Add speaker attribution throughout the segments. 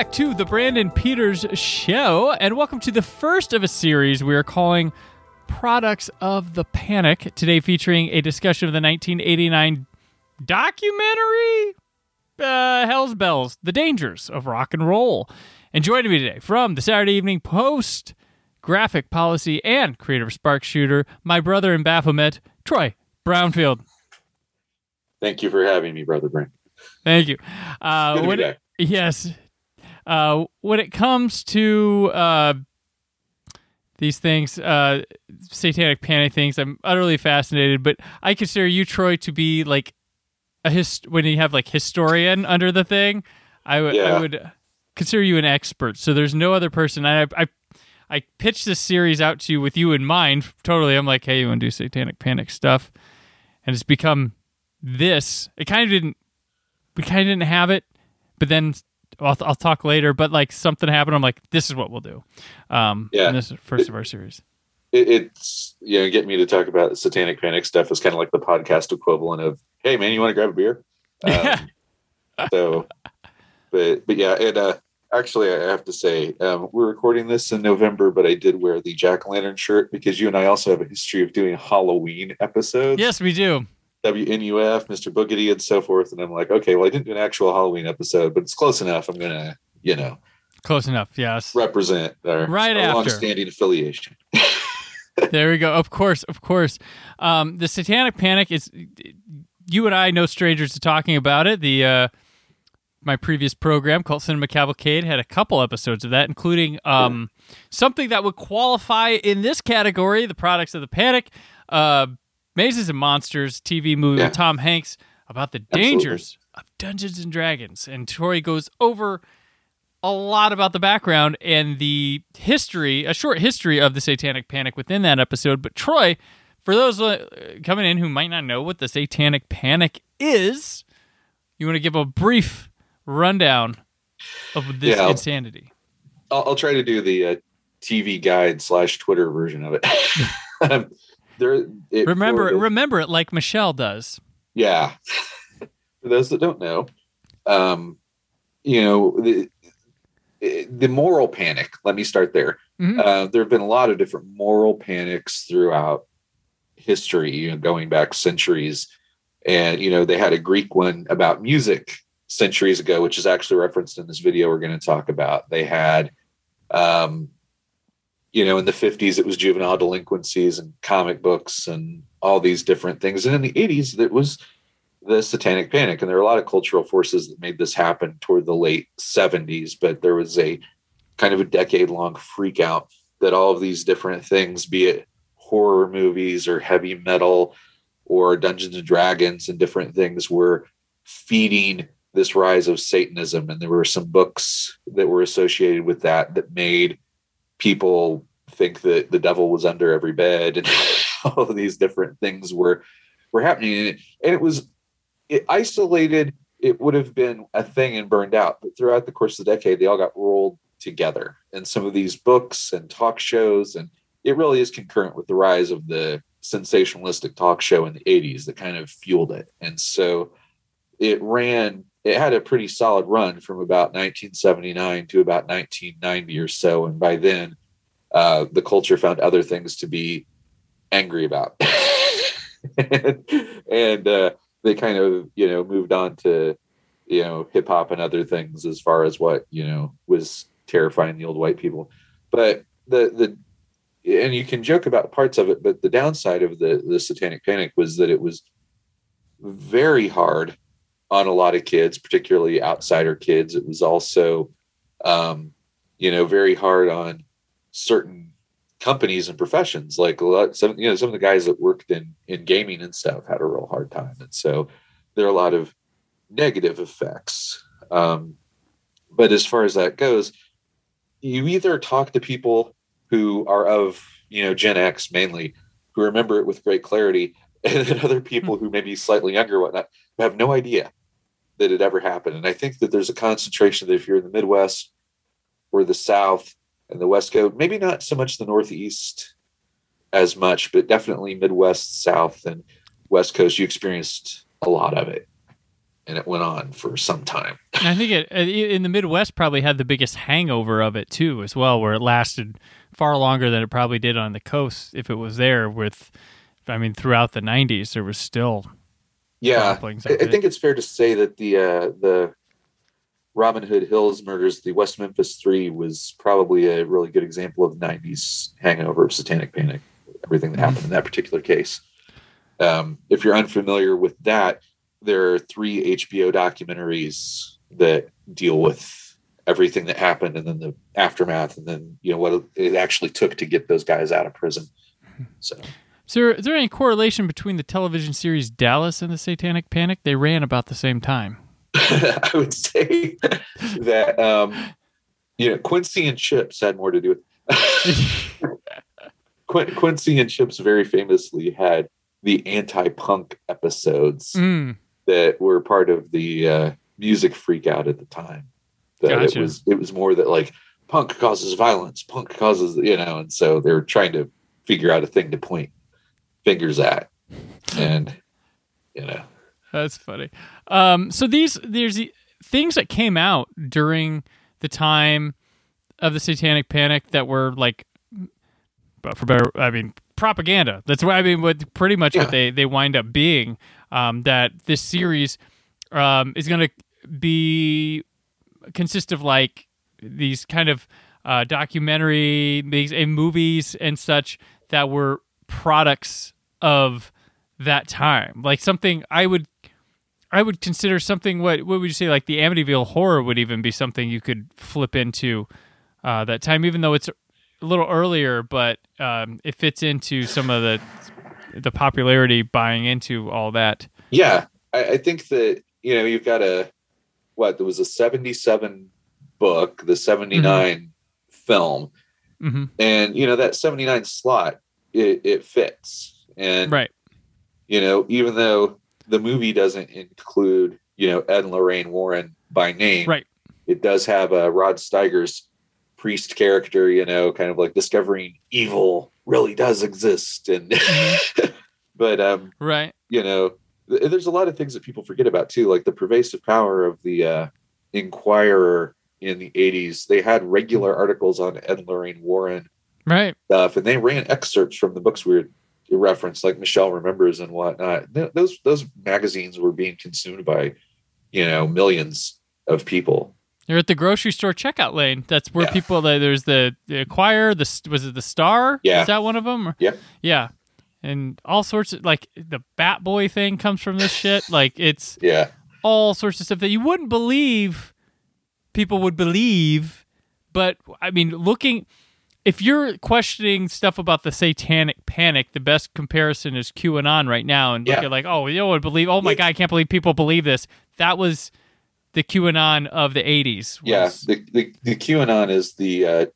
Speaker 1: Back to the Brandon Peters Show, and welcome to the first of a series we are calling Products of the Panic. Today, featuring a discussion of the 1989 documentary uh, Hell's Bells The Dangers of Rock and Roll. And joining me today from the Saturday Evening Post, graphic policy and creative spark shooter, my brother in Baphomet, Troy Brownfield.
Speaker 2: Thank you for having me, brother Brent.
Speaker 1: Thank you. Uh,
Speaker 2: Good to be back.
Speaker 1: yes. Uh, when it comes to uh, these things, uh, satanic panic things, I'm utterly fascinated. But I consider you, Troy, to be like a hist- when you have like historian under the thing. I would I would consider you an expert. So there's no other person. I I I pitched this series out to you with you in mind. Totally, I'm like, hey, you want to do satanic panic stuff, and it's become this. It kind of didn't. We kind of didn't have it, but then I'll, I'll talk later. But like something happened. I'm like, this is what we'll do. Um,
Speaker 2: Yeah.
Speaker 1: in this first of our series.
Speaker 2: It, it's you know, get me to talk about satanic panic stuff is kind of like the podcast equivalent of, hey man, you want to grab a beer?
Speaker 1: Yeah.
Speaker 2: Um, so, but but yeah, and uh, actually, I have to say, um, we're recording this in November, but I did wear the jack o' lantern shirt because you and I also have a history of doing Halloween episodes.
Speaker 1: Yes, we do.
Speaker 2: WNUF, Mr. Boogedy, and so forth. And I'm like, okay, well, I didn't do an actual Halloween episode, but it's close enough. I'm gonna, you know,
Speaker 1: Close enough. Yes.
Speaker 2: represent our,
Speaker 1: Right
Speaker 2: our
Speaker 1: after.
Speaker 2: long-standing affiliation.
Speaker 1: there we go. Of course, of course. Um, the Satanic Panic is you and I, no strangers to talking about it. The uh, my previous program called Cinema Cavalcade had a couple episodes of that, including um, something that would qualify in this category: the products of the panic, uh, Mazes and Monsters TV movie
Speaker 2: Yeah.
Speaker 1: with Tom Hanks about the
Speaker 2: Absolutely.
Speaker 1: dangers of Dungeons and Dragons, and Troy goes over a lot about the background and the history, a short history of the Satanic Panic within that episode. But Troy, for those uh, coming in who might not know what the Satanic Panic is, you want to give a brief rundown of this
Speaker 2: Yeah.
Speaker 1: insanity.
Speaker 2: I'll, I'll try to do the uh, TV guide slash Twitter version of it. There, it-
Speaker 1: Remember, remember it like Michelle does.
Speaker 2: yeah. for those that don't know, um, you know the the moral panic. Let me start there.
Speaker 1: Mhm.
Speaker 2: Uh, there have been a lot of different moral panics throughout history, you know, going back centuries. And you know, they had a Greek one about music centuries ago, which is actually referenced in this video we're going to talk about. They had, um, you know, in the 50s, it was juvenile delinquencies and comic books and all these different things. And in the 80s, it was the satanic panic. And there are a lot of cultural forces that made this happen toward the late 70s, but there was a kind of a decade long freak out that all of these different things, be it horror movies or heavy metal or Dungeons and Dragons and different things, were feeding this rise of Satanism. And there were some books that were associated with that that made people think that the devil was under every bed and all of these different things were were happening. And it, and was it isolated it would have been a thing and burned out. But throughout the course of the decade they all got rolled together. In some of these books and talk shows and it really is concurrent with the rise of the sensationalistic talk show in the 80s that kind of fueled it. And so it ran it had a pretty solid run from about 1979 to about 1990 or so and by then uh, the culture found other things to be angry about. And, uh, they kind of you know moved on to you know hip hop and other things as far as what you know was terrifying the old white people. But the the and you can joke about parts of it but the downside of the the satanic panic was that it was very hard on a lot of kids particularly outsider kids it was also um you know, very hard on certain companies and professions. Like a lot, some, you know, some of the guys that worked in in gaming and stuff had a real hard time, and so there are a lot of negative effects. Um, but as far as that goes, you either talk to people who are of you know Gen X mainly, who remember it with great clarity, and then other people who may be slightly younger, or whatnot, who have no idea that had ever happened. And I think that there's a concentration that if you're in the Midwest or the South and the West Coast, maybe not so much the Northeast as much, but definitely Midwest, South, and West Coast, you experienced a lot of it. And it went on for some time.
Speaker 1: I think it in the Midwest probably had the biggest hangover of it too, as well, where it lasted far longer than it probably did on the coast if it was there. With, I mean, throughout the '90s, there was still
Speaker 2: yeah. I, I think it's fair to say that the uh, the Robin Hood Hills murders, the West Memphis Three, was probably a really good example of '90s hangover of Satanic Panic. Everything that mm-hmm. happened in that particular case. Um, if you're unfamiliar with that, there are three HBO documentaries that deal with everything that happened and then the aftermath and then you know what it actually took to get those guys out of prison. So
Speaker 1: so, is there any correlation between the television series Dallas and the Satanic Panic? They ran about the same time.
Speaker 2: I would say that um, you know Quincy and Chips had more to do with. Qu- Quincy and Chips very famously had the anti-punk episodes mm. that were part of the uh, music freak out at the time. That gotcha. it was it was more that like punk causes violence, punk causes you know, and so they were trying to figure out a thing to point fingers at, and you know
Speaker 1: that's funny. Um, so these there's things that came out during the time of the Satanic Panic that were like, but for better, I mean propaganda. That's what I mean. What pretty much yeah. what they they wind up being. Um, that this series um, is going to be consist of like these kind of uh, documentary these movies and such that were products of that time. Like something I would I would consider something what what would you say like the Amityville horror would even be something you could flip into uh, that time, even though it's a little earlier, but um, it fits into some of the the popularity buying into all that.
Speaker 2: Yeah, I, I think that you know you've got a what there was a seventy seven book, the seventy nine mm mm-hmm. film, mm-hmm. and you know that seventy nine slot it, it fits and
Speaker 1: right,
Speaker 2: you know, even though the movie doesn't include you know Ed and Lorraine Warren by name,
Speaker 1: right,
Speaker 2: it does have a Rod Steiger's priest character, you know, kind of like discovering evil really does exist, and mm-hmm. but um,
Speaker 1: right,
Speaker 2: you know, there's a lot of things that people forget about too, like the pervasive power of the uh, Enquirer in the 80s. They had regular articles on Ed and Lorraine Warren
Speaker 1: right.
Speaker 2: stuff, and they ran excerpts from the books we were reference like Michelle remembers and whatnot. Those those magazines were being consumed by you know millions of people.
Speaker 1: You're at the grocery store checkout lane. That's where yeah. people. There's the, the Acquire. The was it the Star?
Speaker 2: Yeah,
Speaker 1: is that one of them?
Speaker 2: yeah,
Speaker 1: yeah, and all sorts of like the Bat Boy thing comes from this shit. Like it's
Speaker 2: yeah,
Speaker 1: all sorts of stuff that you wouldn't believe people would believe. But I mean, looking if you're questioning stuff about the satanic panic, the best comparison is QAnon right now, and yeah. look at like, oh, you know what? Believe? Oh my god, I can't believe people believe this. That was the QAnon of the '80s.
Speaker 2: Was, yeah, the, the, the QAnon is the uh,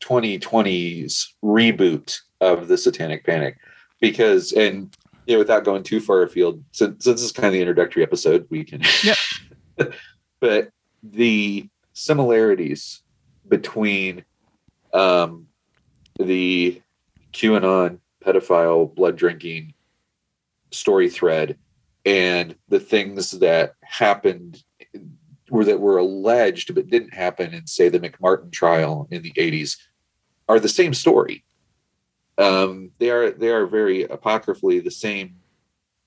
Speaker 2: 2020s reboot of the satanic panic, because and you know, without going too far afield, since, since this is kind of the introductory episode, we can.
Speaker 1: Yeah.
Speaker 2: but the similarities between um, the QAnon pedophile blood drinking story thread and the things that happened or that were alleged but didn't happen in say the McMartin trial in the 80s are the same story. Um, they are they are very apocryphally the same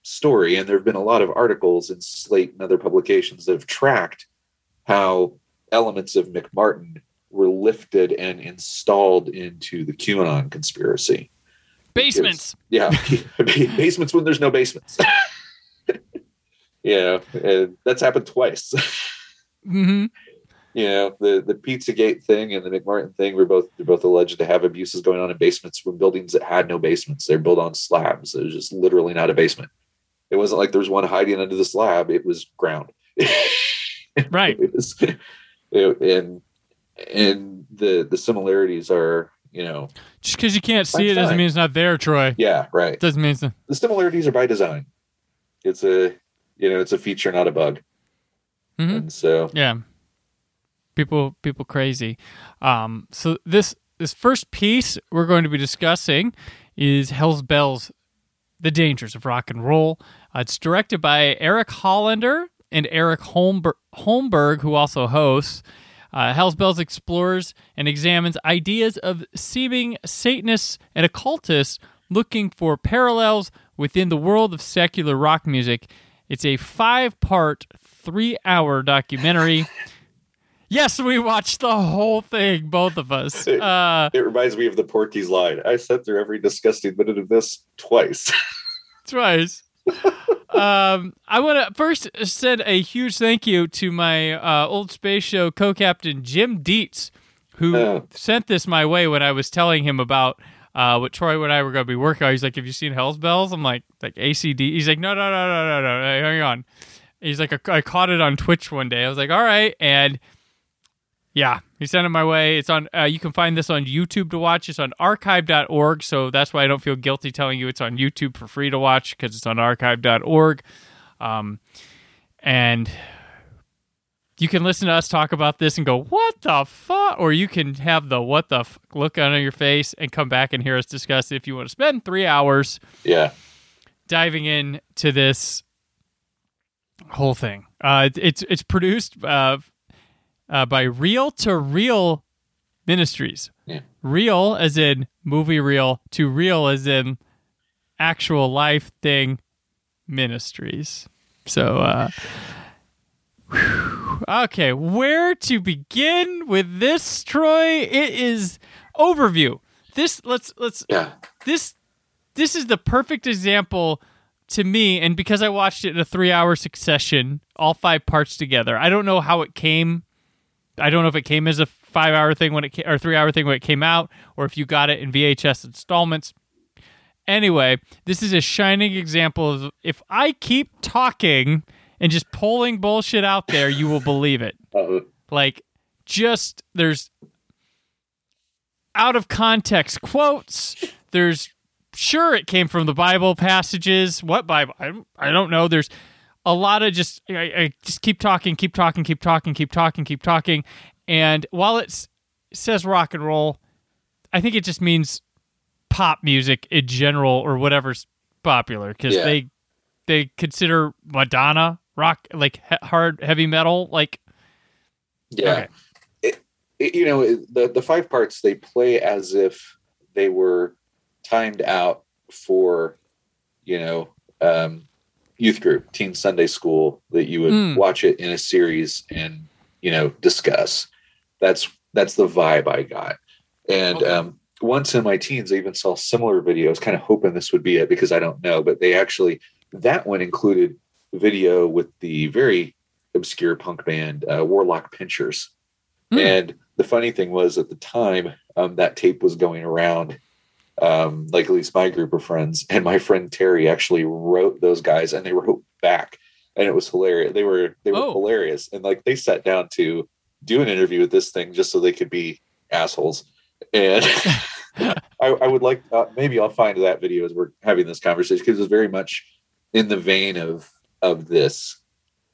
Speaker 2: story, and there have been a lot of articles in Slate and other publications that have tracked how elements of McMartin were lifted and installed into the QAnon conspiracy.
Speaker 1: Basements.
Speaker 2: Because, yeah, basements when there's no basements. yeah, and that's happened twice.
Speaker 1: mm-hmm.
Speaker 2: you know the the Pizzagate thing and the McMartin thing were both they're both alleged to have abuses going on in basements from buildings that had no basements. They're built on slabs. It was just literally not a basement. It wasn't like there was one hiding under the slab. It was ground.
Speaker 1: right.
Speaker 2: it was, it, and and the the similarities are you know
Speaker 1: just because you can't see it doesn't mean it's not there, Troy.
Speaker 2: Yeah, right.
Speaker 1: Doesn't mean it's
Speaker 2: the similarities are by design. It's a you know it's a feature, not a bug.
Speaker 1: Mm-hmm.
Speaker 2: And so
Speaker 1: yeah, people people crazy. Um, so this this first piece we're going to be discussing is Hell's Bells, The Dangers of Rock and Roll. Uh, it's directed by Eric Hollander and Eric Holmberg, Holmberg who also hosts. Uh, Hell's Bells explores and examines ideas of seeming Satanists and occultists looking for parallels within the world of secular rock music. It's a five part, three hour documentary. yes, we watched the whole thing, both of us. Uh,
Speaker 2: it reminds me of the Porky's line. I sat through every disgusting minute of this twice.
Speaker 1: twice. Um, I want to first send a huge thank you to my uh, old space show co-captain Jim Dietz, who uh. sent this my way when I was telling him about uh, what Troy and I were going to be working on. He's like, "Have you seen Hell's Bells?" I'm like, "Like ACD." He's like, "No, no, no, no, no, no. Hang on." He's like, "I caught it on Twitch one day." I was like, "All right," and yeah, he sent it my way. It's on. Uh, you can find this on YouTube to watch. It's on archive.org. So that's why I don't feel guilty telling you it's on YouTube for free to watch because it's on archive.org. Um, and you can listen to us talk about this and go, "What the fuck?" Or you can have the "What the f-" look on your face and come back and hear us discuss it. If you want to spend three hours,
Speaker 2: yeah,
Speaker 1: diving into this whole thing. Uh, it's it's produced uh, uh, by Reel to Reel Ministries.
Speaker 2: Yeah.
Speaker 1: Real as in movie real to real as in actual life thing ministries. So, uh, okay, where to begin with this, Troy? It is overview. This let's let's
Speaker 2: yeah.
Speaker 1: This this is the perfect example to me, and because I watched it in a three-hour succession, all five parts together. I don't know how it came I don't know if it came as a five hour thing when it came, or three hour thing when it came out, or if you got it in VHS installments. Anyway, this is a shining example of if I keep talking and just pulling bullshit out there, you will believe it.
Speaker 2: Uh-huh.
Speaker 1: Like, just there's out of context quotes. There's sure it came from the Bible passages. What Bible? I, I don't know. There's a lot of just I, I, just keep talking, keep talking, keep talking, keep talking, keep talking. And while it says rock and roll, I think it just means pop music in general or whatever's popular because yeah. they they consider Madonna rock like he- hard heavy metal like
Speaker 2: yeah. Okay. It, it, you know the the five parts they play as if they were timed out for you know um youth group, teen Sunday school, that you would mm. watch it in a series and you know discuss. That's that's the vibe I got. And okay. um, once in my teens, I even saw similar videos, kind of hoping this would be it because I don't know, but they actually that one included video with the very obscure punk band uh, Warlock Pinchers. Mm. And the funny thing was at the time um, that tape was going around um, like at least my group of friends. And my friend Terry actually wrote those guys, and they wrote back, and it was hilarious. They were they were oh. hilarious, and like they sat down to do an interview with this thing just so they could be assholes. And I, I, would like uh, maybe I'll find that video as we're having this conversation because it's very much in the vein of of this.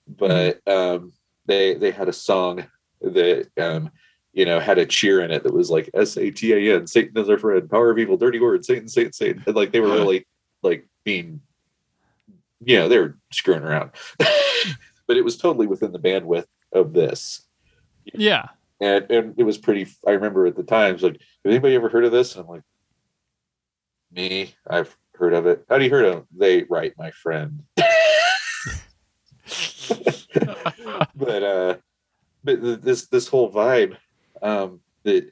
Speaker 2: But um, they they had a song that um, you know, had a cheer in it that was like S A T A N, Satan is our friend, power of evil, dirty word, Satan, Satan, Satan. And like they were really like being, you know, they were screwing around. but it was totally within the bandwidth of this.
Speaker 1: Yeah.
Speaker 2: And and it was pretty I remember at the times like, have anybody ever heard of this? And I'm like, me, I've heard of it. How do you heard of They write my friend. but uh but this this whole vibe um, that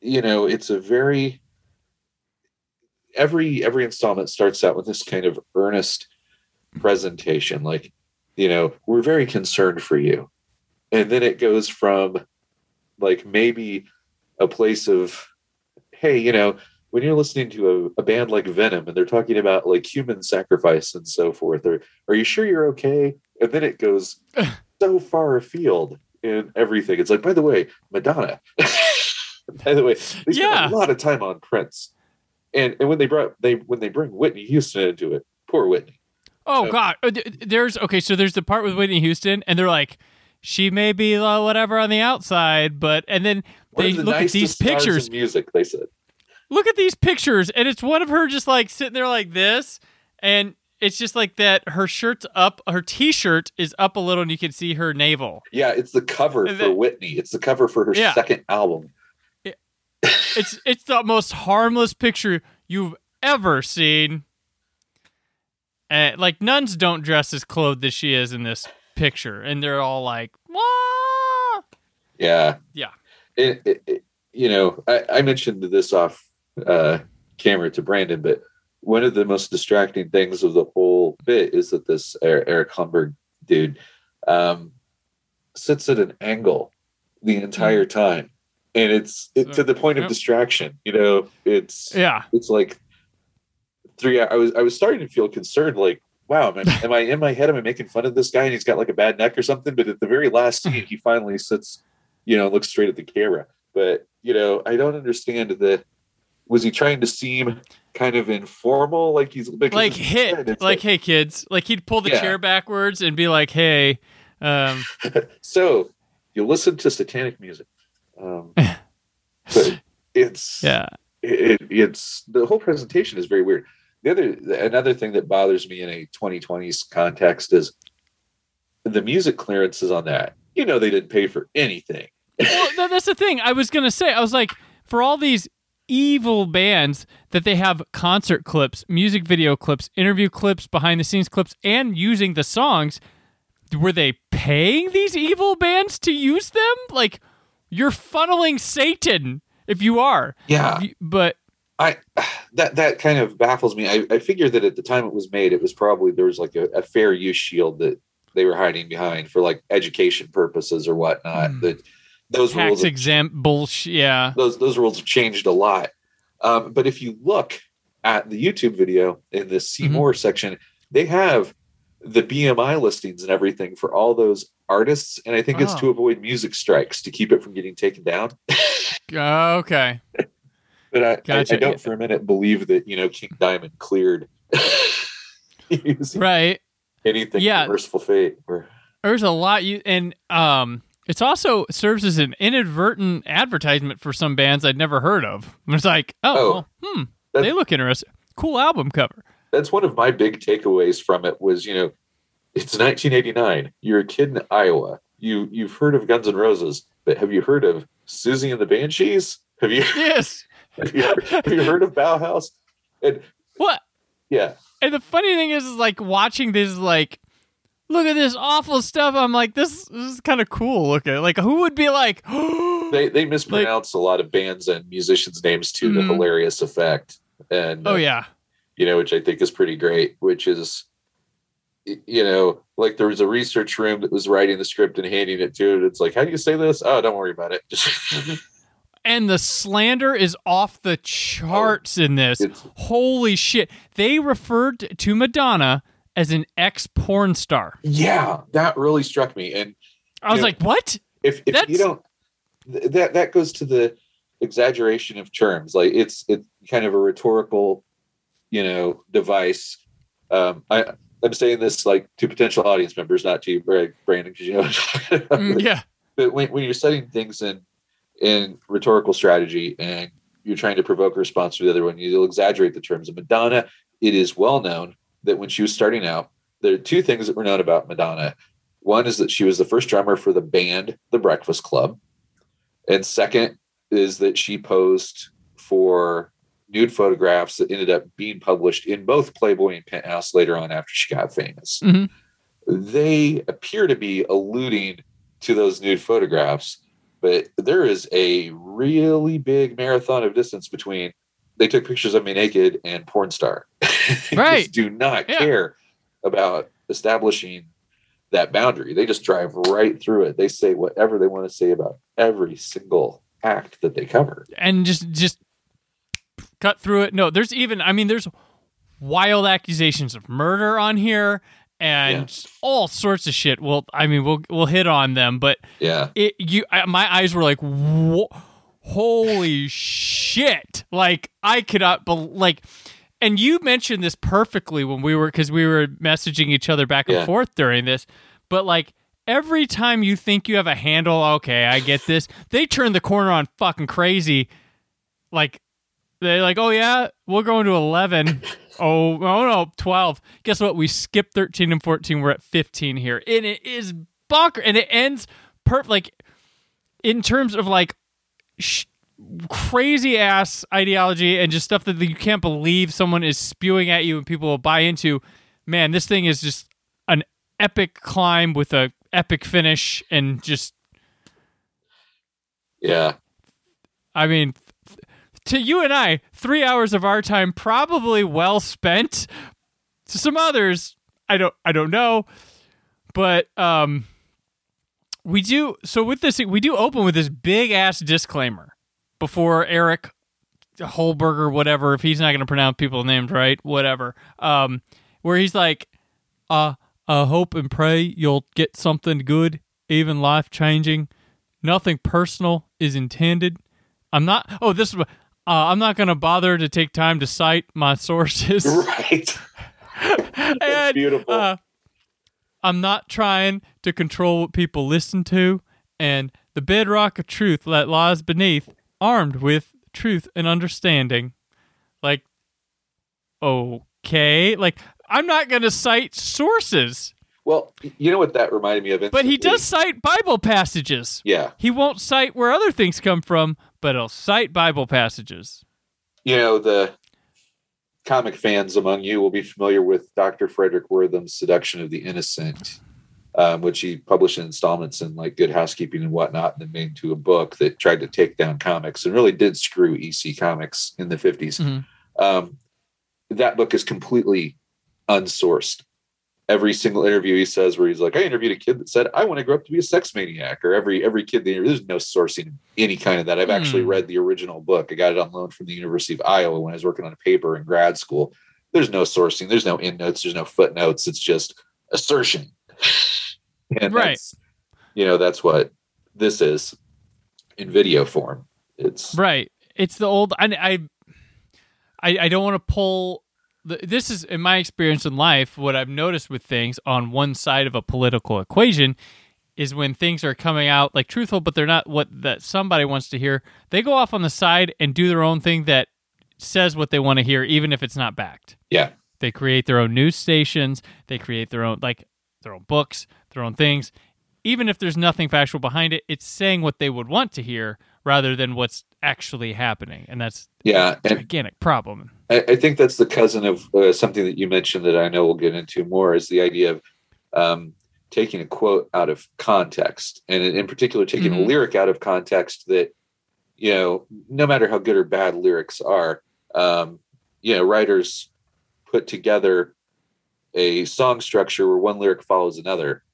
Speaker 2: you know it's a very every every installment starts out with this kind of earnest presentation like you know we're very concerned for you. And then it goes from like maybe a place of hey you know when you're listening to a, a band like venom and they're talking about like human sacrifice and so forth or are you sure you're okay? And then it goes so far afield in everything. It's like by the way madonna. By the way they spent a lot of time on prince. And and when they brought they when they bring whitney houston into it poor whitney.
Speaker 1: Oh
Speaker 2: So-
Speaker 1: God, Uh, there's okay. So there's the part with Whitney Houston, and they're like, she may be uh, whatever on the outside, but and then they
Speaker 2: the
Speaker 1: look at these pictures.
Speaker 2: music they said.
Speaker 1: Look at these pictures, and it's one of her just like sitting there like this, and it's just like that. Her shirt's up, her T-shirt is up a little, and you can see her navel.
Speaker 2: yeah it's the cover for whitney it's the cover for her
Speaker 1: Yeah.
Speaker 2: second album
Speaker 1: It's it's the most harmless picture you've ever seen. And like nuns don't dress as clothed as she is in this picture, and they're all like, "Wah!"
Speaker 2: Yeah.
Speaker 1: Yeah.
Speaker 2: It, it, it- you know, I, I mentioned this off uh, camera to Brandon, but one of the most distracting things of the whole bit is that this Er- Eric Humberg dude um, sits at an angle the entire time. And it's it, to the point of distraction. You know, it's
Speaker 1: yeah,
Speaker 2: it's like three i was i was starting to feel concerned like wow am I, am I in my head am i making fun of this guy and he's got like a bad neck or something? But at the very last scene he finally sits you know looks straight at the camera. But you know i don't understand that was he trying to seem kind of informal like he's
Speaker 1: like hit,
Speaker 2: it's
Speaker 1: like, hey kids, like he'd pull the
Speaker 2: Yeah.
Speaker 1: chair backwards and be like, hey, um,
Speaker 2: so you listen to satanic music um it's
Speaker 1: yeah,
Speaker 2: it, it's the whole presentation is very weird. The other another thing that bothers me in a 2020s context is the music clearances on that. You know, they didn't pay for anything.
Speaker 1: well, no, that's the thing. I was gonna say, I was like, for all these evil bands that they have concert clips, music video clips, interview clips, behind the scenes clips, and using the songs, were they paying these evil bands to use them? Like, you're funneling Satan if you are.
Speaker 2: Yeah,
Speaker 1: But
Speaker 2: I that that kind of baffles me. I, I figure that at the time it was made, it was probably there was like a, a fair use shield that they were hiding behind for like education purposes or whatnot.
Speaker 1: Hmm.
Speaker 2: That those rules
Speaker 1: tax
Speaker 2: have
Speaker 1: exempt bullshit. Yeah.
Speaker 2: those those rules have changed a lot. Um, but if you look at the YouTube video in the see more section, they have the BMI listings and everything for all those artists, and I think it's
Speaker 1: Oh.
Speaker 2: to avoid music strikes to keep it from getting taken down.
Speaker 1: Okay.
Speaker 2: But I, I,
Speaker 1: Gotcha.
Speaker 2: I don't for a minute believe that you know King Diamond cleared
Speaker 1: Right.
Speaker 2: anything
Speaker 1: Yeah.
Speaker 2: Mercyful Fate. Or
Speaker 1: There's a lot you and um it's also serves as an inadvertent advertisement for some bands I'd never heard of. It's like, oh,
Speaker 2: Oh.
Speaker 1: well, hmm, they look interesting. Cool album cover.
Speaker 2: that's one of my big takeaways from it was you know it's 1989 you're a kid in iowa you you've heard of guns N' roses but have you heard of Siouxsie and the Banshees have you
Speaker 1: Yes.
Speaker 2: have you, have you heard of bauhaus and
Speaker 1: What?
Speaker 2: yeah
Speaker 1: And the funny thing is, is like watching this, like, look at this awful stuff. I'm like, this, this is kind of cool looking. Like, who would be like,
Speaker 2: they they mispronounce a lot of bands and musicians names to the
Speaker 1: Mhm.
Speaker 2: hilarious effect and
Speaker 1: oh
Speaker 2: uh,
Speaker 1: yeah,
Speaker 2: you know which i think is pretty great which is you know like there was a research room that was writing the script and handing it to it it's like how do you say this oh don't worry about it
Speaker 1: and the slander is off the charts in this.
Speaker 2: it's
Speaker 1: Holy shit! They referred to Madonna as an ex porn star.
Speaker 2: Yeah, that really struck me. And
Speaker 1: I was
Speaker 2: Yeah.
Speaker 1: like, what?
Speaker 2: if if
Speaker 1: That's-
Speaker 2: you don't, th- that that goes to the exaggeration of terms. Like it's it's kind of a rhetorical, you know, device. Um, I I'm saying this like to potential audience members, not to you, Bra- Brandon, because you know. what I'm talking about.
Speaker 1: Mm, yeah.
Speaker 2: but when, when you're setting things in in rhetorical strategy and you're trying to provoke a response to the other one, you'll exaggerate the terms. of Madonna, it is well known that when she was starting out, there are two things that were known about Madonna. One is that she was the first drummer for the band The Breakfast Club. And second is that she posed for nude photographs that ended up being published in both Playboy and Penthouse later on after she got famous.
Speaker 1: Mhm.
Speaker 2: They appear to be alluding to those nude photographs, but there is a really big marathon of distance between they took pictures of me naked and porn star. They
Speaker 1: Right.
Speaker 2: just do not
Speaker 1: Yeah.
Speaker 2: care about establishing that boundary. They just drive right through it. They say whatever they want to say about every single act that they cover.
Speaker 1: and just just cut through it. No, there's even I mean there's wild accusations of murder on here and all sorts of shit. Well, I mean we'll we'll hit on them, but
Speaker 2: Yeah.
Speaker 1: it you I, my eyes were like holy shit. Like I cannot bel like and you mentioned this perfectly when we were cuz we were messaging each other back and
Speaker 2: Yeah.
Speaker 1: forth during this, but like every time you think you have a handle, okay, I get this, they turn the corner on fucking crazy. Like they're like, "Oh yeah, we're going to 11." oh, oh no, 12. Guess what? We skipped 13 and 14. We're at 15 here. And it is bonker and it ends per like in terms of like sh- crazy ass ideology and just stuff that you can't believe someone is spewing at you and people will buy into. Man, this thing is just an epic climb with a epic finish and just
Speaker 2: Yeah.
Speaker 1: I mean to you and I, 3 hours of our time probably well spent. To some others, I don't I don't know, but um we do so with this we do open with this big ass disclaimer before Eric Holberger whatever if he's not going to pronounce people's names right whatever um where he's like uh I hope and pray you'll get something good even life changing nothing personal is intended I'm not oh this is uh, I'm not going to bother to take time to cite my sources
Speaker 2: Right.
Speaker 1: and,
Speaker 2: beautiful.
Speaker 1: uh, I'm not trying to control what people listen to, and the bedrock of truth that lies beneath, armed with truth and understanding. Like, okay, like I'm not going to cite sources,
Speaker 2: Well, you know what that reminded me of?
Speaker 1: but he does cite Bible passages.
Speaker 2: Yeah.
Speaker 1: He won't cite where other things come from, but he'll cite Bible passages.
Speaker 2: You know, the comic fans among you will be familiar with Dr. Fredric Wertham's Seduction of the Innocent, um, which he published in installments in like Good Housekeeping and whatnot, and then made into a book that tried to take down comics and really did screw EC Comics in the 50s.
Speaker 1: Mhm.
Speaker 2: Um, that book is completely unsourced. Every single interview he says where he's like, I interviewed a kid that said, I want to grow up to be a sex maniac, or every every kid they there's no sourcing any kind of that. I've actually
Speaker 1: Hmm.
Speaker 2: read the original book. I got it on loan from the University of Iowa when I was working on a paper in grad school. There's no sourcing, there's no endnotes, there's no footnotes. It's just assertion. And
Speaker 1: Right.
Speaker 2: you know, that's what this is in video form. It's
Speaker 1: Right. It's the old. I I I, I don't want to pull. The, this is in my experience in life. What I've noticed with things on one side of a political equation is when things are coming out like truthful, but they're not what that somebody wants to hear. They go off on the side and do their own thing that says what they want to hear, even if it's not backed.
Speaker 2: yeah.
Speaker 1: They create their own news stations. They create their own like their own books, their own things. Even if there's nothing factual behind it, it's saying what they would want to hear rather than what's actually happening, and that's
Speaker 2: Yeah.
Speaker 1: a gigantic problem.
Speaker 2: I, I think that's the cousin of uh, something that you mentioned that I know we'll get into more is the idea of um, taking a quote out of context, and in, particular, taking a
Speaker 1: Mhm.
Speaker 2: lyric out of context that you know, no matter how good or bad lyrics are, um, you know, writers put together a song structure where one lyric follows another,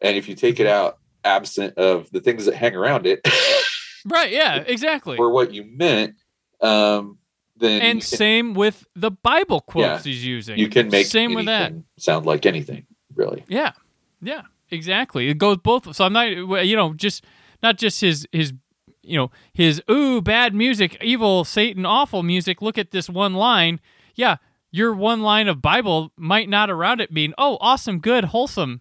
Speaker 2: and if you take it out absent of the things that hang around it
Speaker 1: Right? Yeah, exactly.
Speaker 2: or what you meant, um, then
Speaker 1: And
Speaker 2: can-
Speaker 1: same with the Bible quotes
Speaker 2: Yeah.
Speaker 1: he's using.
Speaker 2: you can make
Speaker 1: same with that.
Speaker 2: sound like anything, really.
Speaker 1: Yeah, yeah, exactly. It goes both. So I'm not, you know, just not just his his, you know, his ooh bad music, evil Satan, awful music. Look at this one line. Yeah, your one line of Bible might not around it mean oh awesome, good, wholesome.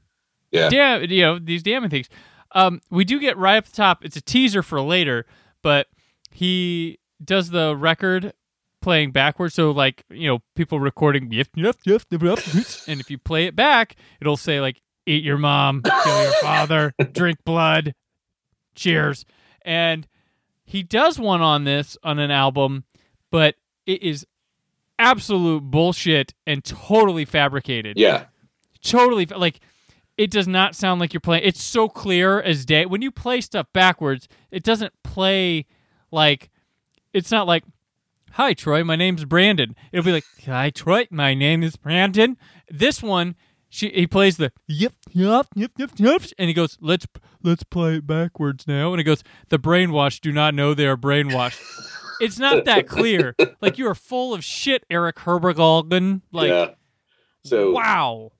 Speaker 2: Yeah.
Speaker 1: damn, you know these damning things. Um, we do get right up the top. It's a teaser for later, but he does the record playing backwards. So like you know people recording yep, yep, yep, yep, yep, and if you play it back, it'll say like eat your mom, kill your father, drink blood, cheers. And he does one on this on an album, but it is absolute bullshit and totally fabricated
Speaker 2: Yeah.
Speaker 1: totally like it does not sound like you're playing it's so clear as day when you play stuff backwards it doesn't play like it's not like hi troy my name's brandon it'll be like hi troy my name is brandon this one she he plays the yep yep yep yep yep, and he goes, "Let's let's play it backwards now." And he goes, "The brainwashed do not know they are brainwashed." it's not that clear. Like you are full of shit, Eric Herbergalgen. Like,
Speaker 2: yeah. So
Speaker 1: wow,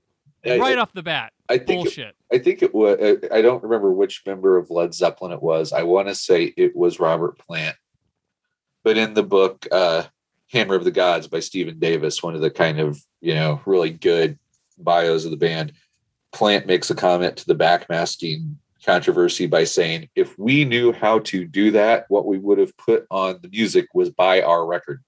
Speaker 1: right
Speaker 2: I-
Speaker 1: off the bat,
Speaker 2: I think it-
Speaker 1: bullshit.
Speaker 2: I think it was. I don't remember which member of Led Zeppelin it was. I want to say it was Robert Plant. But in the book, uh, "Hammer of the Gods" by Stephen Davis, one of the kind of you know really good bios of the band, Plant makes a comment to the backmasking controversy by saying, "If we knew how to do that, what we would have put on the music was buy our record."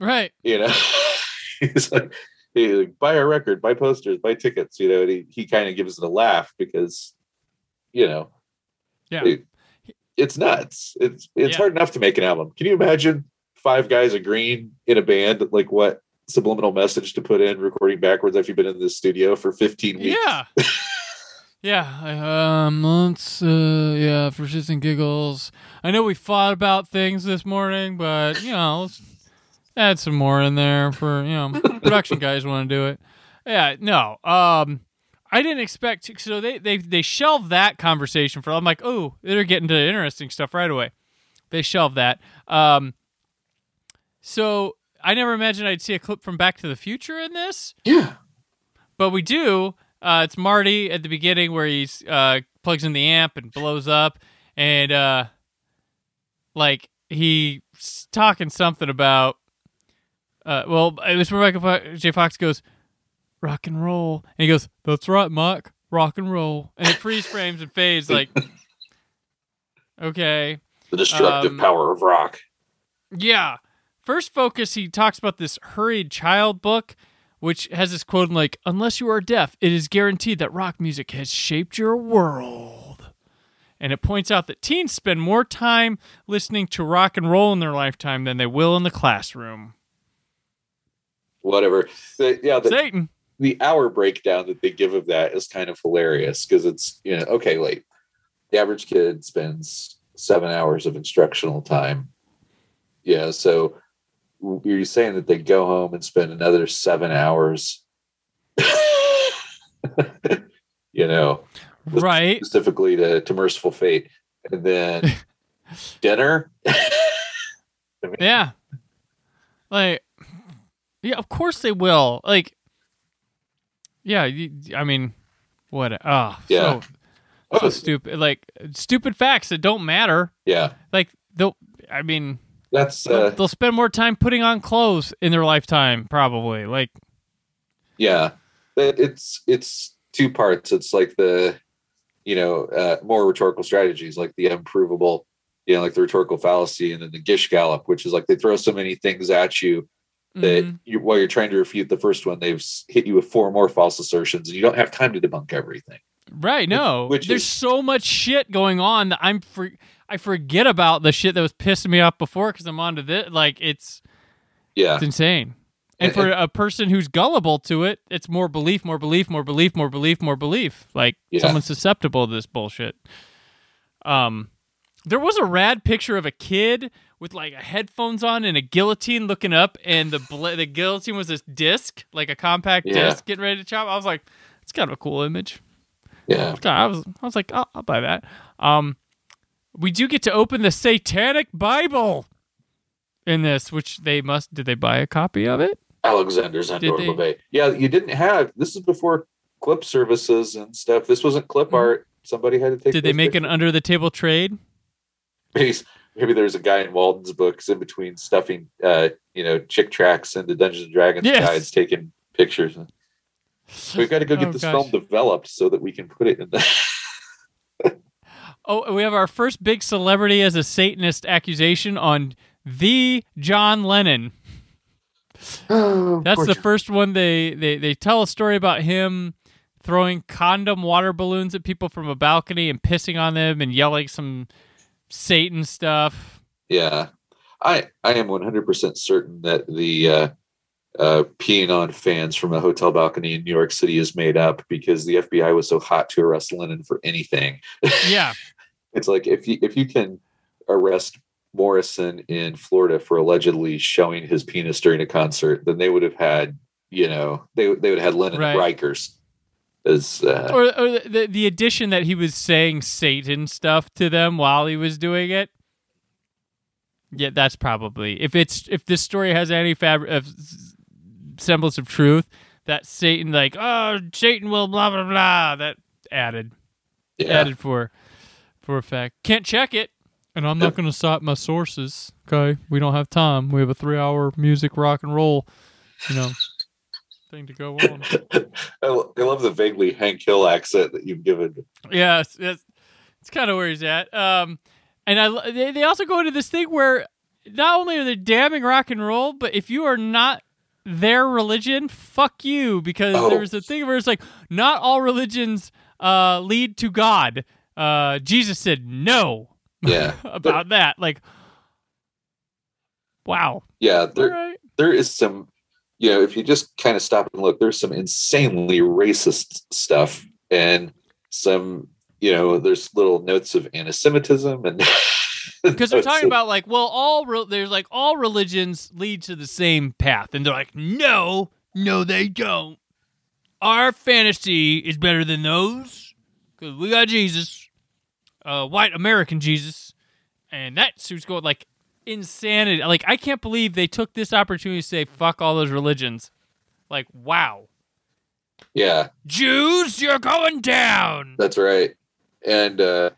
Speaker 1: right.
Speaker 2: you know he's like he like buy our record buy posters buy tickets you know and he, he kind of gives it a laugh because you know
Speaker 1: Yeah.
Speaker 2: it- it's nuts it's it's
Speaker 1: Yeah.
Speaker 2: hard enough to make an album can you imagine five guys agreeing in a band like what subliminal message to put in recording backwards after you've been in the studio for 15 weeks
Speaker 1: Yeah. yeah. I- Um. Let's. Uh. Yeah. For shits and giggles. I know we fought about things this morning, but you know, let's add some more in there for you know production guys want to do it. Yeah. No. Um. I didn't expect to, so they they they shelved that conversation for I'm like, oh, they're getting to interesting stuff right away. They shelved that. Um so I never imagined I'd see a clip from Back to the Future in this
Speaker 2: yeah
Speaker 1: but we do. Uh, it's Marty at the beginning where he's uh, plugs in the amp and blows up, and uh, like he's talking something about. Uh, well, it was Rebecca Fo- J. Fox goes, "Rock and roll," and he goes, "That's right, Mike, rock and roll," and it freeze frames and fades like, okay,
Speaker 2: the destructive
Speaker 1: Um,
Speaker 2: power of rock
Speaker 1: yeah. First focus, he talks about this hurried child book, which has this quote like, "Unless you are deaf, it is guaranteed that rock music has shaped your world." And it points out that teens spend more time listening to rock and roll in their lifetime than they will in the classroom.
Speaker 2: Whatever The- yeah the,
Speaker 1: Satan.
Speaker 2: the hour breakdown that they give of that is kind of hilarious because it's you know okay like the average kid spends seven hours of instructional time yeah so you're saying that they go home and spend another seven hours you know
Speaker 1: Right.
Speaker 2: specifically to, to Mercyful Fate and then dinner
Speaker 1: Yeah. Like, yeah, of course they will. Like, yeah, you, I mean, what? Oh,
Speaker 2: Yeah.
Speaker 1: so,
Speaker 2: Oh,
Speaker 1: stupid. Like, stupid facts that don't matter.
Speaker 2: yeah
Speaker 1: Like, they'll, I mean,
Speaker 2: that's
Speaker 1: they'll,
Speaker 2: uh,
Speaker 1: they'll spend more time putting on clothes in their lifetime, probably. Like,
Speaker 2: Yeah, It- it's it's two parts. It's like the you know uh, more rhetorical strategies, like the unprovable, you know, like the rhetorical fallacy, and then the gish gallop, which is like they throw so many things at you that
Speaker 1: mhm.
Speaker 2: you, while you're trying to refute the first one, they've hit you with four more false assertions, and you don't have time to debunk everything.
Speaker 1: right? No,
Speaker 2: which
Speaker 1: there's
Speaker 2: is-
Speaker 1: so much shit going on that I'm for, I forget about the shit that was pissing me off before because I'm onto this. Like, it's
Speaker 2: Yeah,
Speaker 1: It's insane. And
Speaker 2: And-
Speaker 1: for a person who's gullible to it, it's more belief, more belief, more belief, more belief, more belief. Like
Speaker 2: Yeah.
Speaker 1: someone's susceptible to this bullshit. Um, there was a rad picture of a kid with like a headphones on and a guillotine looking up, and the bl- the guillotine was this disc, like a compact
Speaker 2: Yeah.
Speaker 1: disc, getting ready to chop. I was like, it's kind of a cool image.
Speaker 2: yeah,
Speaker 1: I was I was like, I'll, I'll buy that. Um, we do get to open the Satanic Bible in this, which they must. Did they buy a copy of it?
Speaker 2: Alexander
Speaker 1: they-
Speaker 2: LaVey. Yeah, you didn't have this is before clip services and stuff. This wasn't clip
Speaker 1: Mhm.
Speaker 2: art. Somebody had to take.
Speaker 1: Did they make an under the table trade?
Speaker 2: Maybe, maybe there's a guy in Walden's books in between stuffing, uh, you know, Chick tracts into Dungeons and Dragons
Speaker 1: Yes.
Speaker 2: guides, taking pictures. We've got to go get
Speaker 1: Oh,
Speaker 2: this
Speaker 1: gosh.
Speaker 2: film developed so that we can put it in the.
Speaker 1: Oh, we have our first big celebrity as a Satanist accusation on the John Lennon. That's the first one. They, they they tell a story about him throwing condom water balloons at people from a balcony and pissing on them and yelling some Satan stuff.
Speaker 2: Yeah, I I am 100 percent certain that the uh, uh, peeing on fans from a hotel balcony in New York City is made up because the FBI was so hot to arrest Lennon for anything.
Speaker 1: Yeah,
Speaker 2: It's like if you if you can arrest Morrison in Florida for allegedly showing his penis during a concert, then they would have had you know they they would have had Lennon
Speaker 1: Right.
Speaker 2: Rikers. As uh,
Speaker 1: or, or the the addition that he was saying Satan stuff to them while he was doing it. Yeah, that's probably if it's if this story has any fabric of semblance of truth that Satan like oh Satan will blah blah blah that added
Speaker 2: yeah,
Speaker 1: added for for effect. Can't check it, and I'm not going to cite my sources. Okay, we don't have time. We have a three hour music rock and roll, you know, thing to go on.
Speaker 2: I, lo- I love the vaguely Hank Hill accent that you've given.
Speaker 1: Yeah, it's, it's, it's kind of where he's at. Um, and I they, they also go into this thing where not only are they damning rock and roll, but if you are not their religion, fuck you, because
Speaker 2: Oh.
Speaker 1: there's a thing where it's like not all religions uh, lead to God. Uh, Jesus said no
Speaker 2: Yeah,
Speaker 1: about that. Like, wow.
Speaker 2: yeah. There,
Speaker 1: right.
Speaker 2: there is some, you know, if you just kind of stop and look, there's some insanely racist stuff and some, you know, there's little notes of anti-Semitism and
Speaker 1: because they're talking about like well all re- there's like all religions lead to the same path. And they're like no no they don't. Our fantasy is better than those because we got jesus uh white american jesus and that's who's going like insanity. Like i can't believe they took this opportunity to say fuck all those religions. Like wow.
Speaker 2: Yeah,
Speaker 1: jews you're going down.
Speaker 2: That's right. And uh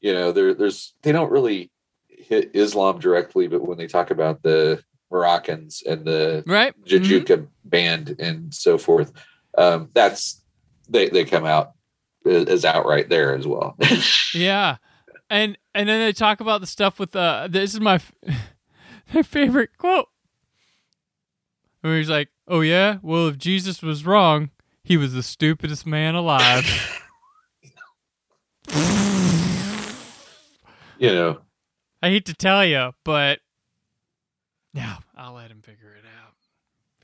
Speaker 2: you know, there there's they don't really hit Islam directly, but when they talk about the Moroccans and the
Speaker 1: right. Mhm.
Speaker 2: Band and so forth, um that's they they come out as outright there as well.
Speaker 1: Yeah, and and then they talk about the stuff with uh this is my f- my favorite quote. Where he's like, "Oh yeah, well if Jesus was wrong, he was the stupidest man alive."
Speaker 2: you know,
Speaker 1: I hate to tell you, but yeah I'll let him figure it out.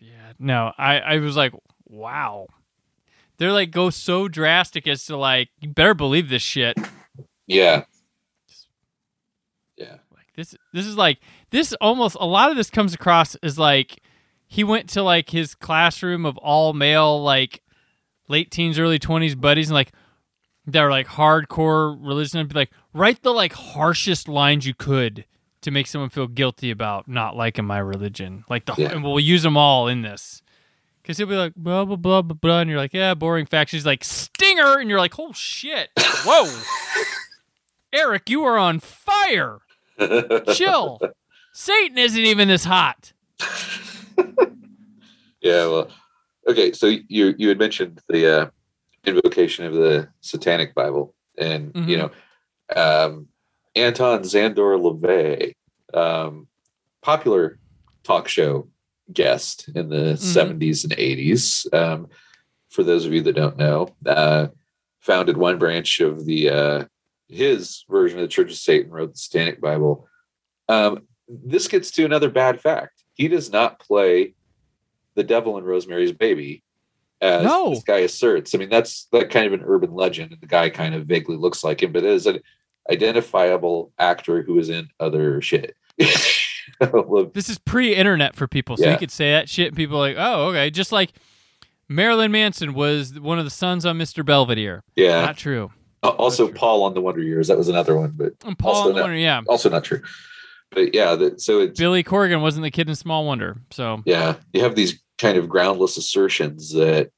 Speaker 1: Yeah, no, I I was like, wow. They're like go so drastic as to like you better believe this shit.
Speaker 2: yeah.
Speaker 1: This this is like this almost a lot of this comes across as like he went to like his classroom of all male like late teens early 20s buddies and like they're like hardcore religion and be like write the like harshest lines you could to make someone feel guilty about not liking my religion. Like the
Speaker 2: Yeah.
Speaker 1: and we'll use them all in this. Because he'll be like blah blah blah blah blah and you're like yeah boring facts. She's like stinger! And you're like oh shit. Whoa. Eric you are on fire chill. Satan isn't even this hot.
Speaker 2: Yeah, well, okay. So you you had mentioned the uh, invocation of the Satanic Bible, and you
Speaker 1: Mhm.
Speaker 2: know, um, Anton Szandor LaVey, um, popular talk show guest in the
Speaker 1: Mhm.
Speaker 2: 70s and 80s. Um, for those of you that don't know, uh, founded one branch of the uh, his version of the Church of Satan, wrote the Satanic Bible. Um, this gets to another bad fact. He does not play the devil in Rosemary's Baby, as
Speaker 1: No.
Speaker 2: this guy asserts. I mean, that's that kind of an urban legend, and the guy kind of vaguely looks like him, but is an identifiable actor who is in other shit.
Speaker 1: This is pre-internet for people, so you could say that shit, and people are like, "Oh, okay." Just like Marilyn Manson was one of the sons on Mr. Belvedere.
Speaker 2: yeah.
Speaker 1: Not true.
Speaker 2: Uh, also. Paul on the Wonder Years. That was another one, but
Speaker 1: And Paul
Speaker 2: Also
Speaker 1: on the
Speaker 2: not-
Speaker 1: Wonder, yeah.
Speaker 2: also not true. But yeah, that, so it's
Speaker 1: Billy Corgan wasn't the kid in Small Wonder, so
Speaker 2: yeah, you have these kind of groundless assertions that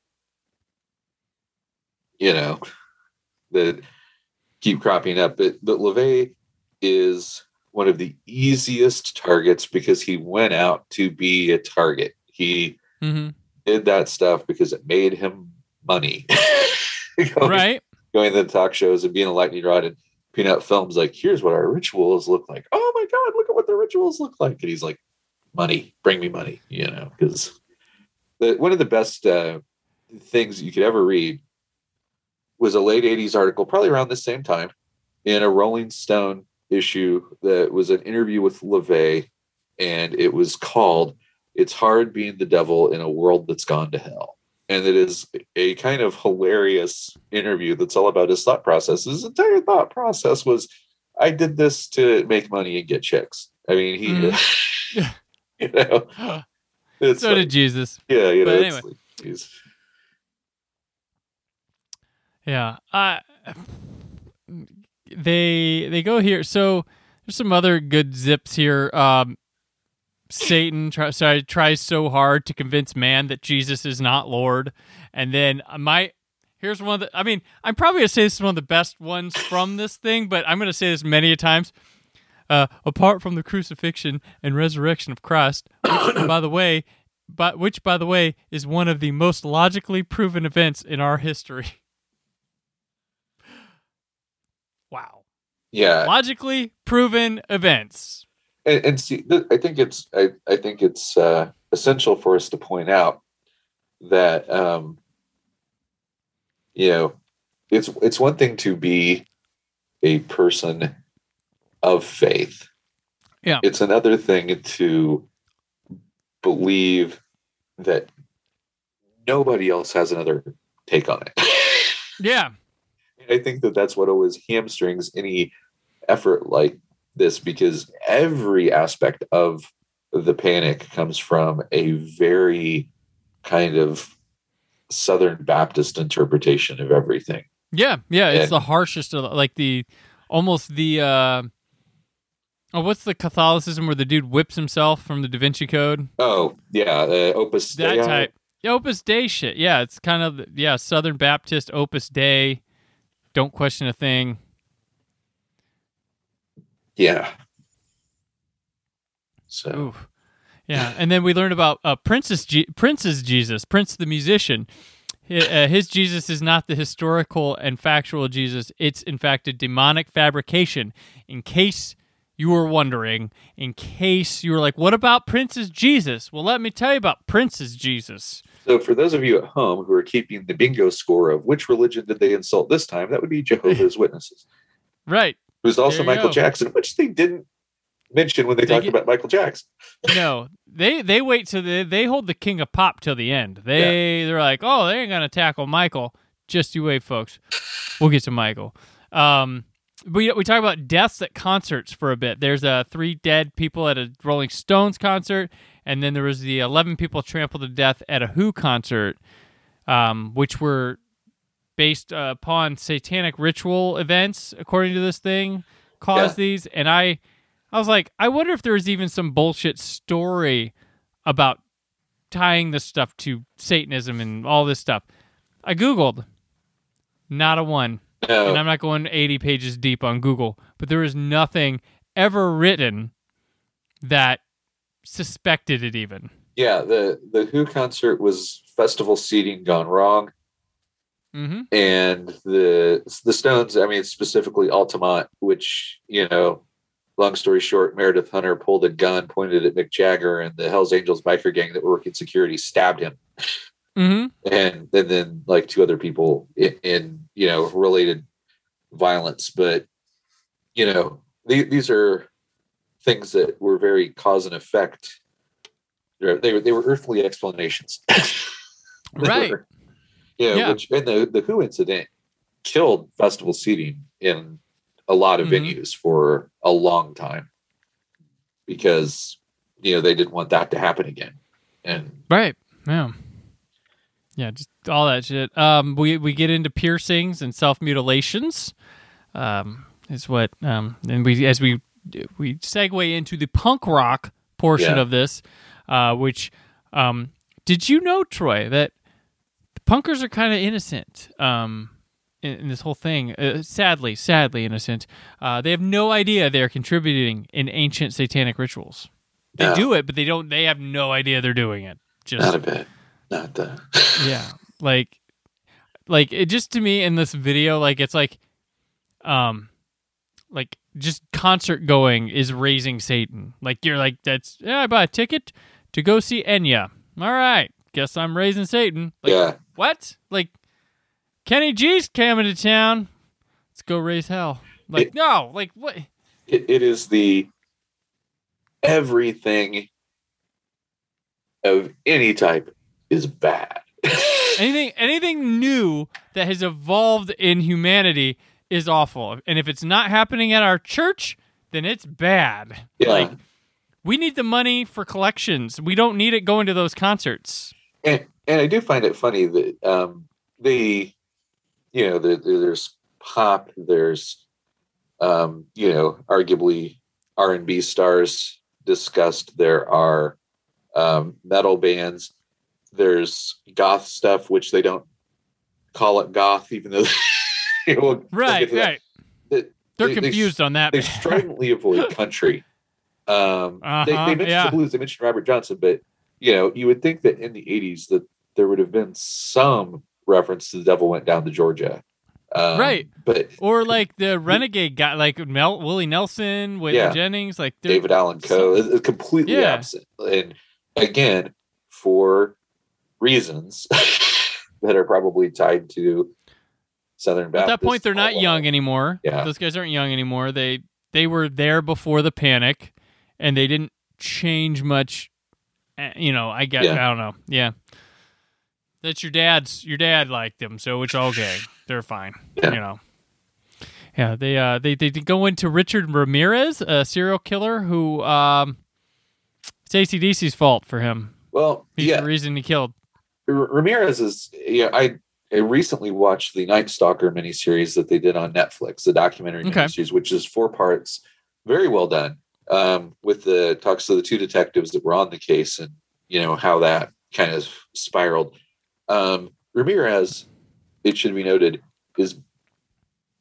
Speaker 2: you know that keep cropping up. But but LaVey is one of the easiest targets because he went out to be a target. He
Speaker 1: mhm.
Speaker 2: did that stuff because it made him money.
Speaker 1: right.
Speaker 2: Going to the talk shows and being a lightning rod and peanut films like, here's what our rituals look like. Oh my God, look at what the rituals look like. And he's like, money, bring me money, you know, because the one of the best uh, things you could ever read was a late 80s article, probably around the same time, in a Rolling Stone issue that was an interview with LaVey, and it was called It's Hard Being the Devil in a World That's Gone to Hell and it is a kind of hilarious interview that's all about his thought process. His entire thought process was, "I did this to make money and get chicks." I mean, he,
Speaker 1: Mhm.
Speaker 2: you know, it's
Speaker 1: so
Speaker 2: like-
Speaker 1: did Jesus.
Speaker 2: yeah, you know,
Speaker 1: but anyway.
Speaker 2: like,
Speaker 1: Yeah. Uh, they they go here. So there's some other good zips here. Um, Satan try, sorry, tries so hard to convince man that Jesus is not Lord, and then my here's one of the. I mean, I'm probably gonna say this is one of the best ones from this thing, but I'm gonna say this many a times. Uh, apart from the crucifixion and resurrection of Christ, which, by the way, but which by the way is one of the most logically proven events in our history. Wow.
Speaker 2: Yeah,
Speaker 1: Logically proven events.
Speaker 2: And, and see, th- I think it's I, I think it's uh, essential for us to point out that um, you know it's it's one thing to be a person of faith.
Speaker 1: Yeah.
Speaker 2: It's another thing to believe that nobody else has another take on it.
Speaker 1: Yeah.
Speaker 2: I think that that's what always hamstrings any effort like this because every aspect of the panic comes from a very kind of Southern Baptist interpretation of everything.
Speaker 1: Yeah. Yeah. It's
Speaker 2: And-
Speaker 1: the harshest of like the almost the uh oh what's the Catholicism where the dude whips himself from the Da Vinci Code?
Speaker 2: Oh, yeah, uh, Opus
Speaker 1: That
Speaker 2: Dei.
Speaker 1: type. Yeah, Opus Dei shit. Yeah, it's kind of yeah, Southern Baptist Opus Dei. Don't question a thing.
Speaker 2: Yeah. So,
Speaker 1: Oof. Yeah, and then we learned about uh, Princess G- Prince's Jesus, Prince the musician. His, uh, his Jesus is not the historical and factual Jesus. It's in fact a demonic fabrication. In case you were wondering, in case you were like, "What about Prince's Jesus?" Well, let me tell you about Prince's Jesus.
Speaker 2: so for those of you at home who are keeping the bingo score of which religion did they insult this time, that would be Jehovah's Witnesses,
Speaker 1: Right?
Speaker 2: Who's also Michael
Speaker 1: go.
Speaker 2: Jackson, which they didn't mention when they,
Speaker 1: They
Speaker 2: talked
Speaker 1: get-
Speaker 2: about Michael Jackson.
Speaker 1: No, they they wait till they they hold the king of pop till the end. They they're like, oh, they ain't gonna tackle Michael. Just you wait, folks. We'll get to Michael. Um, we we talk about deaths at concerts for a bit. There's uh, three dead people at a Rolling Stones concert, and then there was the eleven people trampled to death at a Who concert, um, which were based uh, upon satanic ritual events, according to this thing, caused
Speaker 2: Yeah.
Speaker 1: these. And I, I was like, I wonder if there was even some bullshit story about tying this stuff to Satanism and all this stuff. I googled, not a one
Speaker 2: No,
Speaker 1: and I'm not going 80 pages deep on Google, but there is nothing ever written that suspected it even.
Speaker 2: yeah, the the Who concert was festival seating gone wrong,
Speaker 1: Mm-hmm.
Speaker 2: and the the Stones. I mean, specifically Altamont, which you know, long story short, Meredith Hunter pulled a gun, pointed at Mick Jagger, and the Hell's Angels biker gang that were working security stabbed him.
Speaker 1: Mm-hmm.
Speaker 2: and and then like two other people in, in you know related violence but you know the, these are things that were very cause and effect they were they were earthly explanations
Speaker 1: Right.
Speaker 2: were- yeah,
Speaker 1: Yeah.
Speaker 2: which and the the who incident killed festival seating in a lot of
Speaker 1: Mhm.
Speaker 2: venues for a long time because you know they didn't want that to happen again and
Speaker 1: Right. Yeah. Yeah, just all that shit. Um, we we get into piercings and self mutilations. Um, is what um, and we as we we segue into the punk rock portion
Speaker 2: Yeah.
Speaker 1: of this, uh, which um, did you know, Troy, that punkers are kind of innocent. Um, in, in this whole thing, uh, sadly, sadly innocent. Uh, they have no idea they're contributing in ancient satanic rituals. They
Speaker 2: No.
Speaker 1: do it, but they don't. They have no idea they're doing it. Just
Speaker 2: not a bit not the
Speaker 1: yeah like like it just to me in this video like it's like um like just concert going is raising satan like you're like that's yeah i bought a ticket to go see enya all right guess i'm raising satan like
Speaker 2: yeah
Speaker 1: what? Like kenny g's coming to town. Let's go raise hell. Like
Speaker 2: It-
Speaker 1: no like what?
Speaker 2: It, it is the everything of any type is bad.
Speaker 1: anything anything new that has evolved in humanity is awful. And if it's not happening at our church then it's bad.
Speaker 2: Yeah.
Speaker 1: like we need the money for collections. We don't need it going to those concerts.
Speaker 2: And, and I do find it funny that um, the you know, the, the- there's pop, there's, um, you know, arguably R and B stars discussed. There are um, metal bands. There's goth stuff, which they don't call it goth, even though we'll- we'll
Speaker 1: Right, right.
Speaker 2: The-
Speaker 1: They're
Speaker 2: they- they-
Speaker 1: confused on that.
Speaker 2: they stridently avoid country. Um, they,
Speaker 1: Uh-huh,
Speaker 2: they mentioned
Speaker 1: yeah.
Speaker 2: the blues. They mentioned Robert Johnson, but you know, you would think that in the '80s that there would have been some reference to the devil went down to Georgia, um,
Speaker 1: Right.
Speaker 2: But
Speaker 1: or like the renegade guy, like Mel, Willie Nelson, Waylon
Speaker 2: Yeah.
Speaker 1: Jennings, like
Speaker 2: David Allen Coe is, is completely
Speaker 1: Yeah.
Speaker 2: absent, and again, for reasons that are probably tied to Southern Baptist.
Speaker 1: At that point, they're not young anymore.
Speaker 2: Yeah.
Speaker 1: those guys aren't young anymore. They they were there before the panic, and they didn't change much. eh, You know, I guess
Speaker 2: Yeah.
Speaker 1: I don't know. Yeah, that's your dad's. Your dad liked them, so it's okay. They're fine.
Speaker 2: Yeah.
Speaker 1: You know. Yeah, they uh they they go into Richard Ramirez, a serial killer who um it's ACDC's fault for him.
Speaker 2: Well,
Speaker 1: He's
Speaker 2: yeah,
Speaker 1: the reason he killed.
Speaker 2: R- Ramirez is yeah. I I recently watched the Night Stalker miniseries that they did on Netflix, the documentary
Speaker 1: Okay.
Speaker 2: miniseries, which is four parts, very well done. Um, with the talks of the two detectives that were on the case and you know how that kind of spiraled. Um, Ramirez, it should be noted, is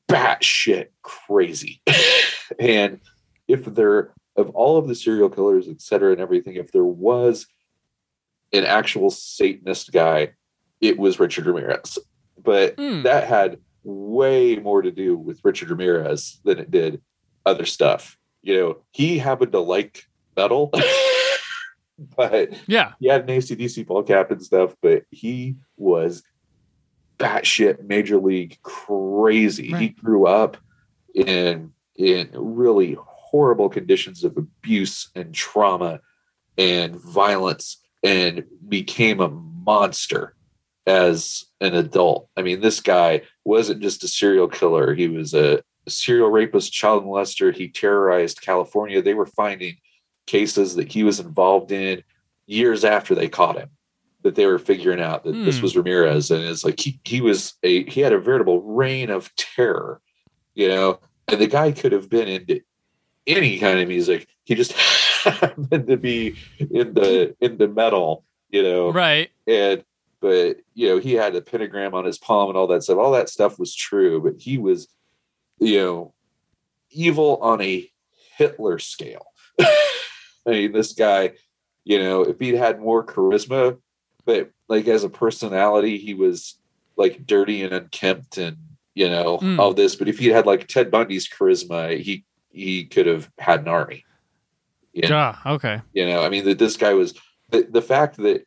Speaker 2: batshit crazy, and if there of all of the serial killers, et cetera, and everything, if there was an actual Satanist guy, it was Richard Ramirez. But
Speaker 1: Hmm.
Speaker 2: that had way more to do with Richard Ramirez than it did other stuff. You know, he happened to like metal, but
Speaker 1: Yeah.
Speaker 2: he had an ACDC ball cap and stuff, but he was batshit major league crazy. He grew up in in really horrible conditions of abuse and trauma and violence and became a monster as an adult. I mean, this guy wasn't just a serial killer, he was a serial rapist, child molester. He terrorized California. They were finding cases that he was involved in years after they caught him that they were figuring out that this
Speaker 1: Hmm.
Speaker 2: was Ramirez. And it's like he, he was a he had a veritable reign of terror you know? And the guy could have been into any kind of music. He just happened to be in the in the metal you know?
Speaker 1: Right.
Speaker 2: and but you know he had a pentagram on his palm and all that stuff. All that stuff was true but he was you know evil on a hitler scale i mean this guy you know if he'd had more charisma but like as a personality he was like dirty and unkempt and you know
Speaker 1: Mm.
Speaker 2: all this but if he had like ted bundy's charisma he he could have had an army you know?
Speaker 1: Yeah. Okay.
Speaker 2: You know, I mean, that this guy was the, the fact that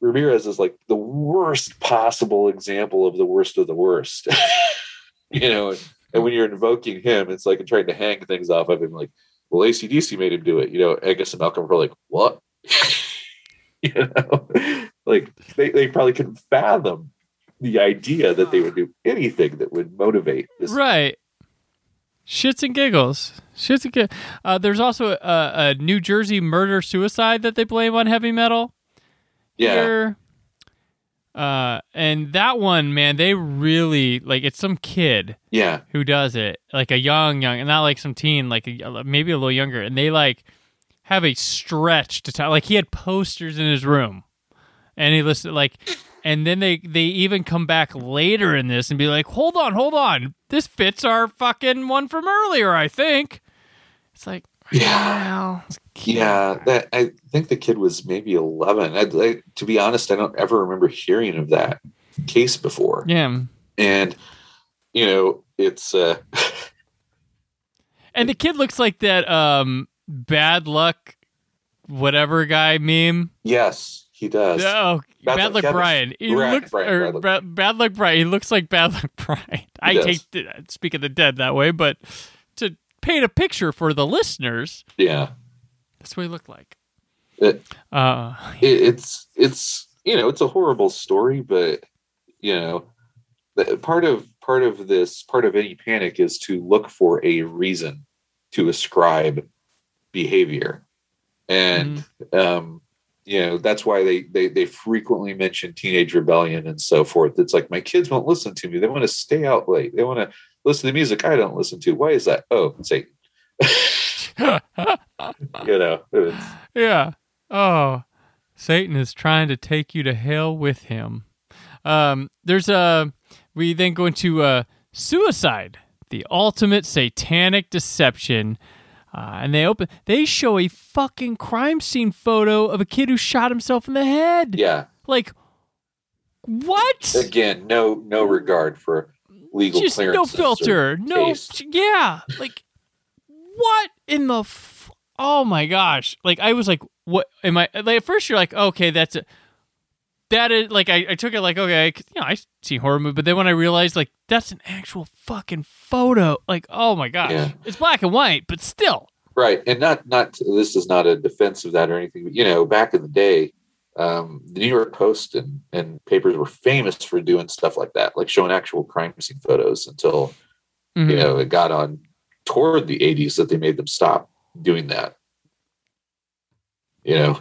Speaker 2: Ramirez is like the worst possible example of the worst of the worst. you know, and when you're invoking him, it's like trying to hang things off of him. Like, well, ACDC made him do it. You know, Angus and Malcolm were like, what? you know, like they, they probably couldn't fathom the idea that they would do anything that would motivate this.
Speaker 1: Right. Shits and giggles. Shits and giggles. Uh, there's also a, a New Jersey murder suicide that they blame on heavy metal.
Speaker 2: Yeah.
Speaker 1: Here. Uh, and that one, man, they really like. It's some kid
Speaker 2: Yeah.
Speaker 1: who does it, like a young, young, and not like some teen, like a, maybe a little younger, and they like have a stretch to time. Like he had posters in his room, and he listed like, and then they they even come back later in this and be like, hold on, hold on, this fits our fucking one from earlier, I think. It's like,
Speaker 2: Yeah.
Speaker 1: well,
Speaker 2: Yeah, that I think the kid was maybe eleven. I, I, to be honest, I don't ever remember hearing of that case before.
Speaker 1: yeah.
Speaker 2: And you know, it's uh,
Speaker 1: And the kid looks like that um bad luck whatever guy meme.
Speaker 2: yes, he does.
Speaker 1: Oh,
Speaker 2: Bad
Speaker 1: Bad,
Speaker 2: Luck Kevin.
Speaker 1: Brian. He
Speaker 2: Right,
Speaker 1: looks
Speaker 2: Brian,
Speaker 1: or
Speaker 2: Bad Luck.
Speaker 1: Bad Luck Brian. He looks like Bad Luck Brian. I
Speaker 2: does.
Speaker 1: hate to speak of the dead that way, but paint a picture for the listeners,
Speaker 2: Yeah,
Speaker 1: that's what he looked like.
Speaker 2: It-
Speaker 1: uh,
Speaker 2: it, it's it's you know it's a horrible story, but you know, part of part of this part of any panic is to look for a reason to ascribe behavior, and
Speaker 1: Mm-hmm.
Speaker 2: um, you know that's why they they they frequently mention teenage rebellion and so forth. It's like my kids won't listen to me. They want to stay out late. They want to listen to music I don't listen to. Why is that? Oh, Satan. you know, it's,
Speaker 1: yeah. Oh, Satan is trying to take you to hell with him. Um, there's a. We then go into uh, suicide, the ultimate satanic deception. Uh, and they open. They show a fucking crime scene photo of a kid who shot himself in the head.
Speaker 2: yeah.
Speaker 1: Like, what?
Speaker 2: Again, no no regard for legal
Speaker 1: Just no filter. No.
Speaker 2: taste.
Speaker 1: Yeah. Like, what in the? F- oh my gosh! Like, I was like, what am I? Like, at first, you're like, okay, that's a. That is like I, I took it like okay 'cause, you know I see horror movie but then when I realized like that's an actual fucking photo like oh my gosh
Speaker 2: Yeah.
Speaker 1: it's black and white but still
Speaker 2: Right, and not not this is not a defense of that or anything. But you know, back in the day, um, the New York Post and and papers were famous for doing stuff like that, like showing actual crime scene photos. Until
Speaker 1: Mhm.
Speaker 2: you know it got on toward the '80s that they made them stop doing that. You know,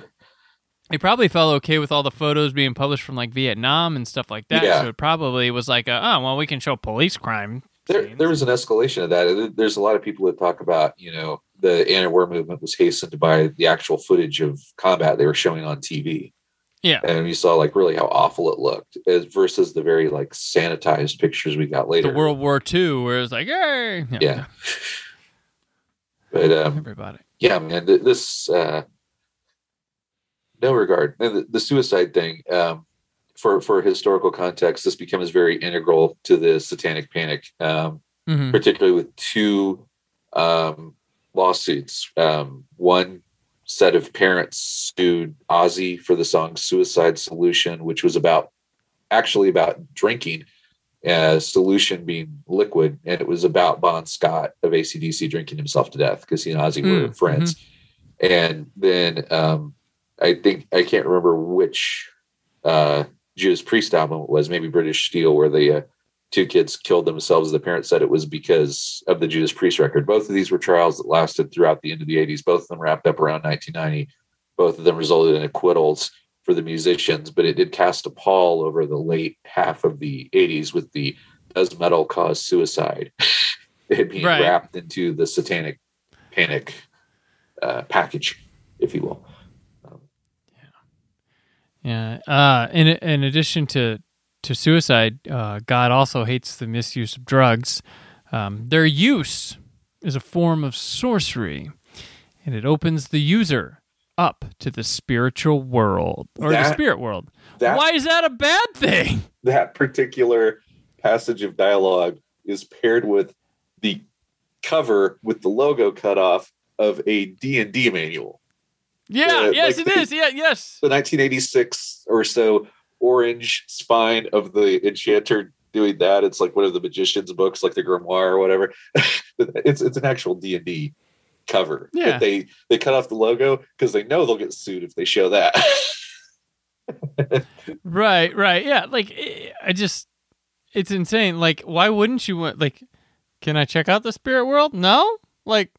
Speaker 1: It probably felt okay with all the photos being published from like Vietnam and stuff like that.
Speaker 2: Yeah.
Speaker 1: So it probably was like, a, oh well, we can show police crime.
Speaker 2: there
Speaker 1: scenes.
Speaker 2: there was an escalation of that. There's a lot of people that talk about you know the anti-war movement was hastened by the actual footage of combat they were showing on TV.
Speaker 1: Yeah.
Speaker 2: and you saw like really how awful it looked as versus the very like sanitized pictures we got later.
Speaker 1: the World War II, where it's like, hey,
Speaker 2: yeah. But um,
Speaker 1: everybody.
Speaker 2: yeah, man, th- this uh, no regard. And The, the suicide thing, um, for for historical context, this becomes very integral to the Satanic Panic, um,
Speaker 1: Mhm.
Speaker 2: particularly with two um, lawsuits. Um, one set of parents sued Ozzy for the song "Suicide Solution," which was about actually about drinking. Uh, solution being liquid, and it was about Bon Scott of ACDC drinking himself to death because he and Ozzy were
Speaker 1: Mm,
Speaker 2: friends. And then um, I think I can't remember which uh, Judas Priest album it was, maybe British Steel, where the uh, two kids killed themselves. The parents said it was because of the Judas Priest record. Both of these were trials that lasted throughout the end of the 80s. Both of them wrapped up around 1990. Both of them resulted in acquittals for the musicians, but it did cast a pall over the late half of the 80s with the Does Metal Cause Suicide? it being
Speaker 1: Right.
Speaker 2: wrapped into the satanic panic uh, package, if you will.
Speaker 1: Yeah. Uh, in in addition to to suicide, uh, God also hates the misuse of drugs. Um, their use is a form of sorcery, and it opens the user up to the spiritual world or the spirit world.
Speaker 2: That
Speaker 1: Why is that a bad thing?
Speaker 2: that particular passage of dialogue is paired with the cover with the logo cut off of a D&D manual.
Speaker 1: Yeah.
Speaker 2: Uh,
Speaker 1: yes,
Speaker 2: like
Speaker 1: it
Speaker 2: the-
Speaker 1: is. Yeah. Yes.
Speaker 2: The 1986 or so orange spine of the enchanter doing that. It's like one of the magician's books, like the grimoire or whatever. it's it's an actual D&D cover.
Speaker 1: Yeah.
Speaker 2: But they they cut off the logo because they know they'll get sued if they show that.
Speaker 1: Right, right. Yeah, like eh, I just it's insane. Like why wouldn't you want like can I check out the spirit world? No? Like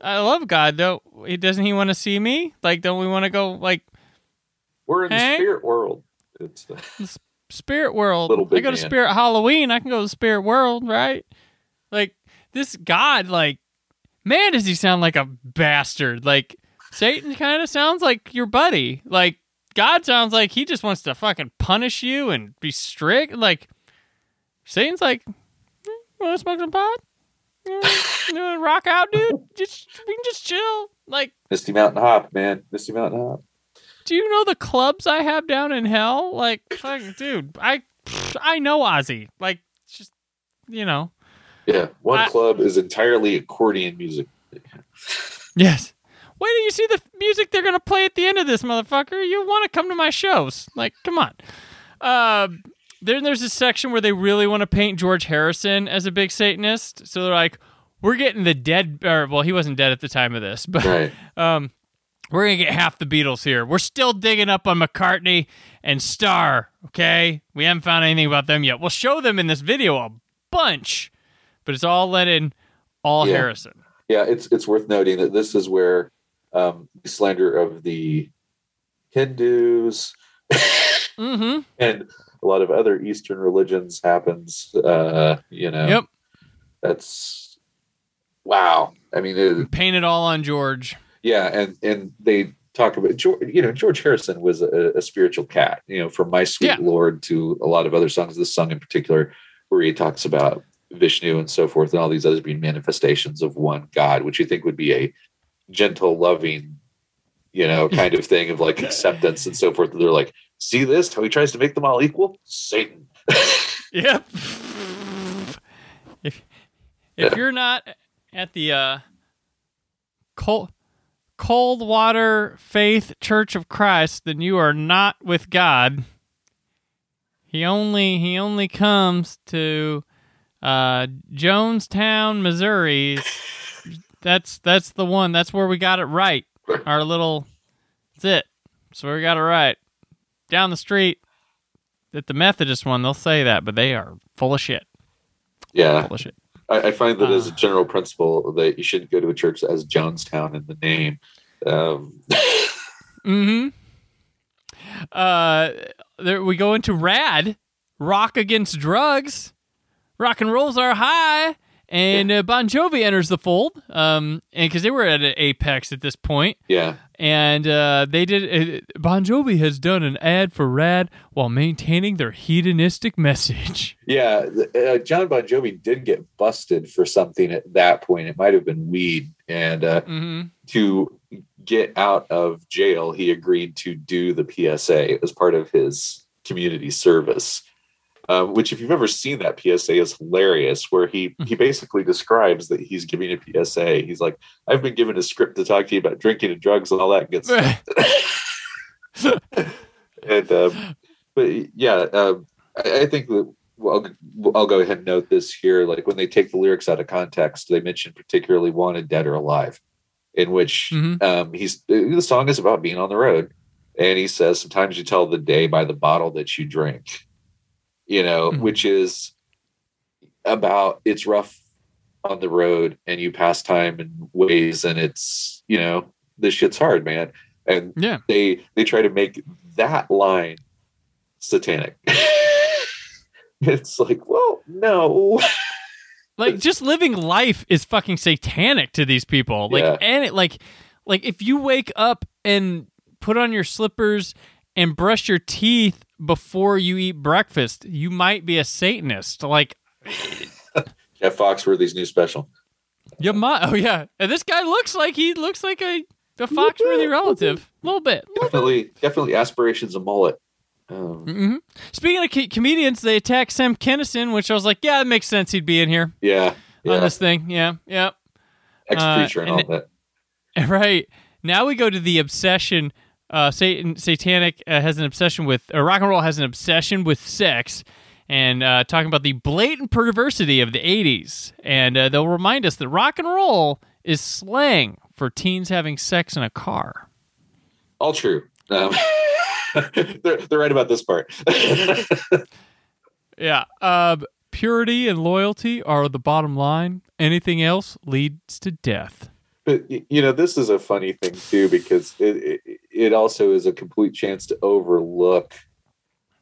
Speaker 1: I love God. Don't he doesn't he want to see me? Like don't we want to go like
Speaker 2: We're in the
Speaker 1: Hey?
Speaker 2: spirit world. It's uh,
Speaker 1: spirit world?
Speaker 2: Little
Speaker 1: I go to
Speaker 2: man.
Speaker 1: spirit Halloween, I can go to spirit world, right? Like this God like man does he sound like a bastard. Like Satan kind of sounds like your buddy. Like God sounds like he just wants to fucking punish you and be strict. Like Satan's like, "Eh, want to smoke some pot? You want to rock out, dude? Just we can just chill. Like,
Speaker 2: Misty Mountain Hop, man. Misty Mountain Hop.
Speaker 1: Do you know the clubs I have down in hell? Like, fucking, dude, I I know Ozzy. Like, just you know,
Speaker 2: Yeah, one
Speaker 1: I-
Speaker 2: club is entirely accordion music.
Speaker 1: yes. Wait till you see the music they're gonna play at the end of this, motherfucker. You want to come to my shows? Like, come on. Um, then there's this section where they really want to paint George Harrison as a big Satanist. So they're like, we're getting the dead, or well, he wasn't dead at the time of this, but
Speaker 2: Right.
Speaker 1: um, we're gonna get half the Beatles here. We're still digging up on McCartney and Starr. Okay, we haven't found anything about them yet. We'll show them in this video a bunch, but it's all Lennon, all
Speaker 2: Yeah.
Speaker 1: Harrison.
Speaker 2: Yeah, it's it's worth noting that this is where um, the slander of the Hindus,
Speaker 1: Mm-hmm.
Speaker 2: and a lot of other Eastern religions happens. Uh, you know,
Speaker 1: Yep.
Speaker 2: that's wow. I mean, it,
Speaker 1: Paint it all on George.
Speaker 2: Yeah, and and they talk about George. You know, George Harrison was a, a spiritual cat. You know, from My Sweet
Speaker 1: Yeah.
Speaker 2: Lord to a lot of other songs. This song in particular, where he talks about Vishnu and so forth, and all these others being manifestations of one God, which you think would be a gentle, loving, you know, kind of thing of like acceptance and so forth. They're like, see this? How he tries to make them all equal? Satan.
Speaker 1: Yep. If if you're not at the uh, cold cold water faith Church of Christ, then you are not with God. He only he only comes to uh, Jonestown, Missouri. That's that's the one. That's where we got it right. Our little that's it. So we got it right. Down the street at the Methodist one, they'll say that, but they are full of shit.
Speaker 2: yeah.
Speaker 1: Full of shit.
Speaker 2: I, I find that as a
Speaker 1: Ah.
Speaker 2: general principle that you shouldn't go to a church that has Jonestown in the name. Um,
Speaker 1: Mm-hmm. Uh, there we go into rad, rock against drugs, rock and rolls are high, and uh, Bon Jovi enters the fold. Um, and because they were at an apex at this point,
Speaker 2: yeah.
Speaker 1: and uh, they did. Uh, bon Jovi has done an ad for rad while maintaining their hedonistic message.
Speaker 2: Yeah, uh, John Bon Jovi did get busted for something at that point. It might have been weed, and uh,
Speaker 1: Mm-hmm.
Speaker 2: to get out of jail, he agreed to do the PSA as part of his community service. Um, which, if you've ever seen that PSA, is hilarious. Where he he basically describes that he's giving a PSA. He's like, "I've been given a script to talk to you about drinking and drugs and all that good stuff." and um, but yeah, um, I, I think that well, I'll, I'll go ahead and note this here. Like when they take the lyrics out of context, they mention particularly "wanted dead or alive," in which
Speaker 1: Mhm.
Speaker 2: um, he's the song is about being on the road, and he says, "Sometimes you tell the day by the bottle that you drink," you know,
Speaker 1: Mhm.
Speaker 2: which is about it's rough on the road, and you pass time in ways, and it's you know this shit's hard, man, and
Speaker 1: Yeah.
Speaker 2: they they try to make that line satanic. it's like, well, no.
Speaker 1: like just living life is fucking satanic to these people like
Speaker 2: Yeah.
Speaker 1: and it like like if you wake up and put on your slippers and brush your teeth before you eat breakfast you might be a satanist like
Speaker 2: Jeff Foxworthy's new special.
Speaker 1: you might oh yeah and this guy looks like he looks like a foxworthy relative a little bit
Speaker 2: Definitely, definitely aspirations of mullet. Um,
Speaker 1: hmm speaking of co- comedians they attack Sam Kinison which i was like yeah it makes sense he'd be in here
Speaker 2: yeah,
Speaker 1: on this thing yeah yeah
Speaker 2: Ex preacher
Speaker 1: uh,
Speaker 2: and all that.
Speaker 1: Right. Now we go to the obsession. Uh, Satan, satanic uh, has an obsession with, or rock and roll has an obsession with sex, and uh, talking about the blatant perversity of the '80s. And uh, they'll remind us that rock and roll is slang for teens having sex in a car.
Speaker 2: All true. Um, they're, they're right about this part.
Speaker 1: Yeah. Um, purity and loyalty are the bottom line. Anything else leads to death.
Speaker 2: but you know, this is a funny thing too because it, it it also is a complete chance to overlook.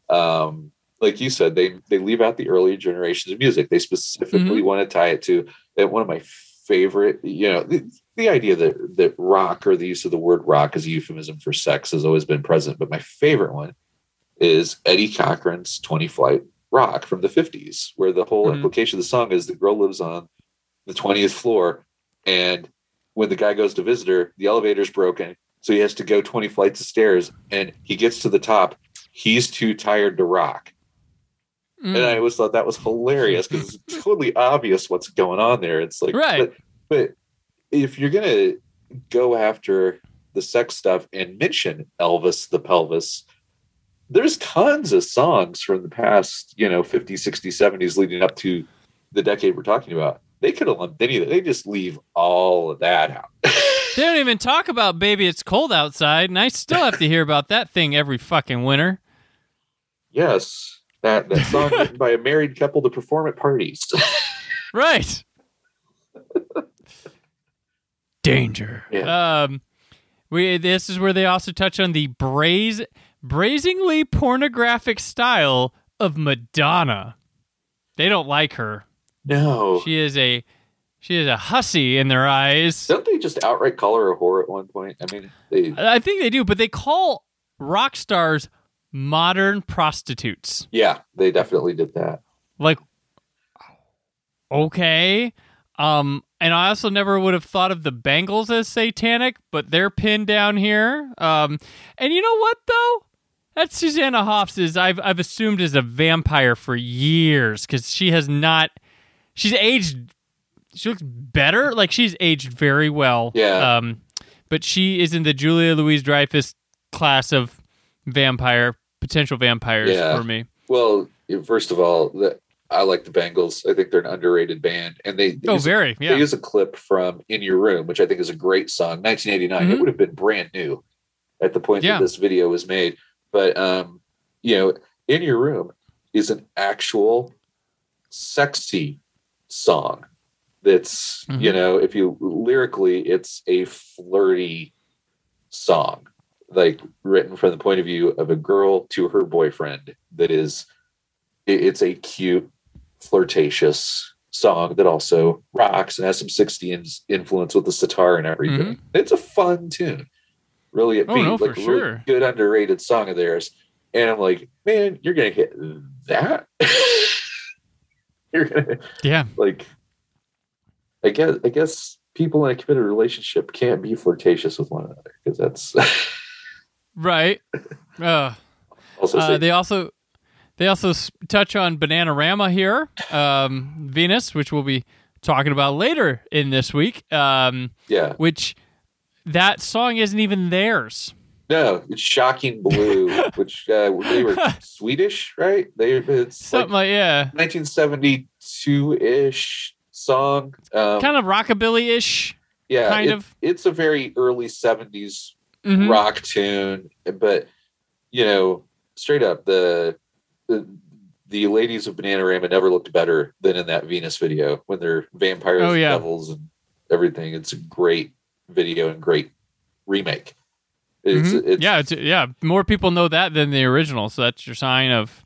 Speaker 2: Um, like you said, they they leave out the earlier generations of music. They specifically want to tie it to that one of my favorite. You know, the, the idea that that rock or the use of the word rock as a euphemism for sex has always been present. But my favorite one is Eddie Cochran's Twenty Flight Rock from the fifties, where the whole
Speaker 1: Mhm.
Speaker 2: implication of the song is the girl lives on the twentieth floor, and when the guy goes to visit her, the elevator's broken. So he has to go 20 flights of stairs and he gets to the top. He's too tired to rock.
Speaker 1: Mm.
Speaker 2: And I always thought that was hilarious because it's totally obvious what's going on there. It's like,
Speaker 1: Right.
Speaker 2: But, but if you're going to go after the sex stuff and mention Elvis the pelvis, there's tons of songs from the past, you know, 50s, 60s, 70s leading up to the decade we're talking about. They could have lumped any of that. They just leave all of that out.
Speaker 1: They don't even talk about "Baby, It's Cold Outside," and I still have to hear about that thing every fucking winter.
Speaker 2: Yes, that that song written by a married couple to perform at parties.
Speaker 1: Right. Danger.
Speaker 2: Yeah.
Speaker 1: Um, We this is where they also touch on the braze, brazenly pornographic style of Madonna. They don't like her.
Speaker 2: No.
Speaker 1: She is a she is a hussy in their eyes.
Speaker 2: Don't they just outright call her a whore at one point? I mean, they
Speaker 1: I think they do, but they call rock stars modern prostitutes.
Speaker 2: yeah, they definitely did that.
Speaker 1: Like okay. Um and I also never would have thought of the Bangles as satanic, but they're pinned down here. Um and you know what though? That Susanna Hoffs is I've I've assumed is a vampire for years cuz she has not she's aged she looks better. Like she's aged very well.
Speaker 2: Yeah.
Speaker 1: Um but she is in the Julia Louise Dreyfus class of vampire potential vampires
Speaker 2: Yeah.
Speaker 1: for me.
Speaker 2: Well, first of all, the, I like the Bangles. I think they're an underrated band, and they, they
Speaker 1: Oh,
Speaker 2: use,
Speaker 1: very.
Speaker 2: they
Speaker 1: Yeah.
Speaker 2: use a clip from "In Your Room," which I think is a great song. 1989. It
Speaker 1: Mhm.
Speaker 2: would have been brand new at the point
Speaker 1: Yeah.
Speaker 2: that this video was made, but um, you know, "In Your Room" is an actual sexy song. That's you
Speaker 1: Mhm.
Speaker 2: know, if you lyrically, it's a flirty song like written from the point of view of a girl to her boyfriend that is it's a cute flirtatious song that also rocks and has some 60s influence with the sitar and everything it's a fun tune really
Speaker 1: Mm-hmm. Oh, no,
Speaker 2: like a really
Speaker 1: sure.
Speaker 2: good underrated song of theirs and i'm like man you're gonna hit that you're gonna
Speaker 1: Yeah.
Speaker 2: like i guess i guess people in a committed relationship can't be flirtatious with one another because that's
Speaker 1: Right. Uh,
Speaker 2: also
Speaker 1: uh, they also they also touch on Bananarama here, um, Venus, which we'll be talking about later in this week. Um,
Speaker 2: yeah
Speaker 1: which that song isn't even theirs.
Speaker 2: No, it's Shocking Blue, which uh, they were Swedish, right? They it's
Speaker 1: Something like, yeah,
Speaker 2: 1972 ish song. Um,
Speaker 1: kind of rockabilly ish.
Speaker 2: yeah,
Speaker 1: kind
Speaker 2: it-
Speaker 1: of.
Speaker 2: It's a very early 70s
Speaker 1: Mhm.
Speaker 2: rock tune, but you know, straight up the the the ladies of Bananarama never looked better than in that Venus video when they're vampires,
Speaker 1: Oh, yeah.
Speaker 2: and devils, and everything. It's a great video and great remake. It's,
Speaker 1: Mhm.
Speaker 2: it's
Speaker 1: yeah, it's, yeah. More people know that than the original, so that's your sign of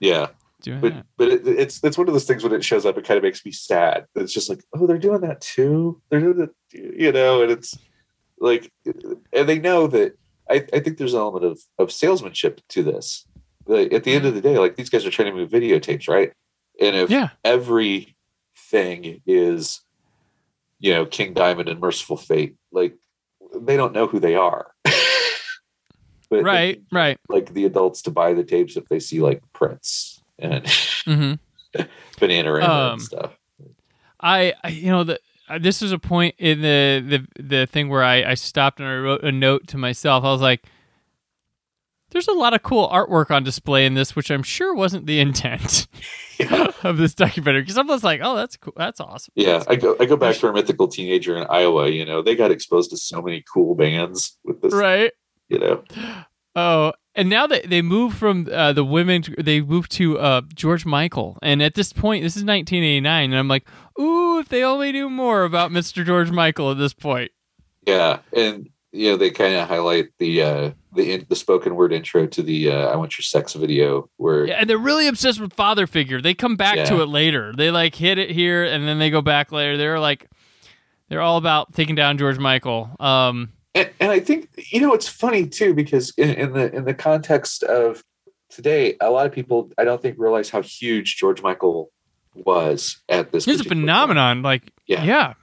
Speaker 2: yeah.
Speaker 1: Doing
Speaker 2: but
Speaker 1: that.
Speaker 2: but it, it's it's one of those things when it shows up, it kind of makes me sad. It's just like, oh, they're doing that too. They're doing it, you know, and it's like, and they know that. I, I think there's an element of of salesmanship to this. Like, at the end of the day, like these guys are trying to move videotapes, right? And if
Speaker 1: Yeah.
Speaker 2: everything is, you know, King Diamond and Mercyful Fate, like they don't know who they are. but
Speaker 1: Right, right.
Speaker 2: like the adults to buy the tapes if they see like Prince and
Speaker 1: hmm
Speaker 2: Banana
Speaker 1: Um,
Speaker 2: and stuff.
Speaker 1: I, I you know the uh, this was a point in the the the thing where I I stopped and I wrote a note to myself. I was like, "There's a lot of cool artwork on display in this, which I'm sure wasn't the intent
Speaker 2: Yeah.
Speaker 1: of this documentary." Because I was like, "Oh, that's cool. That's awesome."
Speaker 2: Yeah, I go I go back to our mythical teenager in Iowa. You know, they got exposed to so many cool bands with this.
Speaker 1: Right.
Speaker 2: You know,
Speaker 1: Oh, and now that they move from uh, the women, they move to uh, George Michael, and at this point, this is 1989, and I'm like, "Ooh, if they only knew more about Mr. George Michael at this point."
Speaker 2: yeah, and you know they kind of highlight the uh the in, the spoken word intro to the uh, "I Want Your Sex" video where
Speaker 1: Yeah, and they're really obsessed with father figure. They come back to it later. They like hit it here, and then they go back later. They're like, they're all about taking down George Michael. Um,
Speaker 2: and, and I think you know it's funny too because in, in the in the context of today, a lot of people I don't think realize how huge George Michael was at this.
Speaker 1: he's a phenomenon. Like,
Speaker 2: Yeah.
Speaker 1: yeah,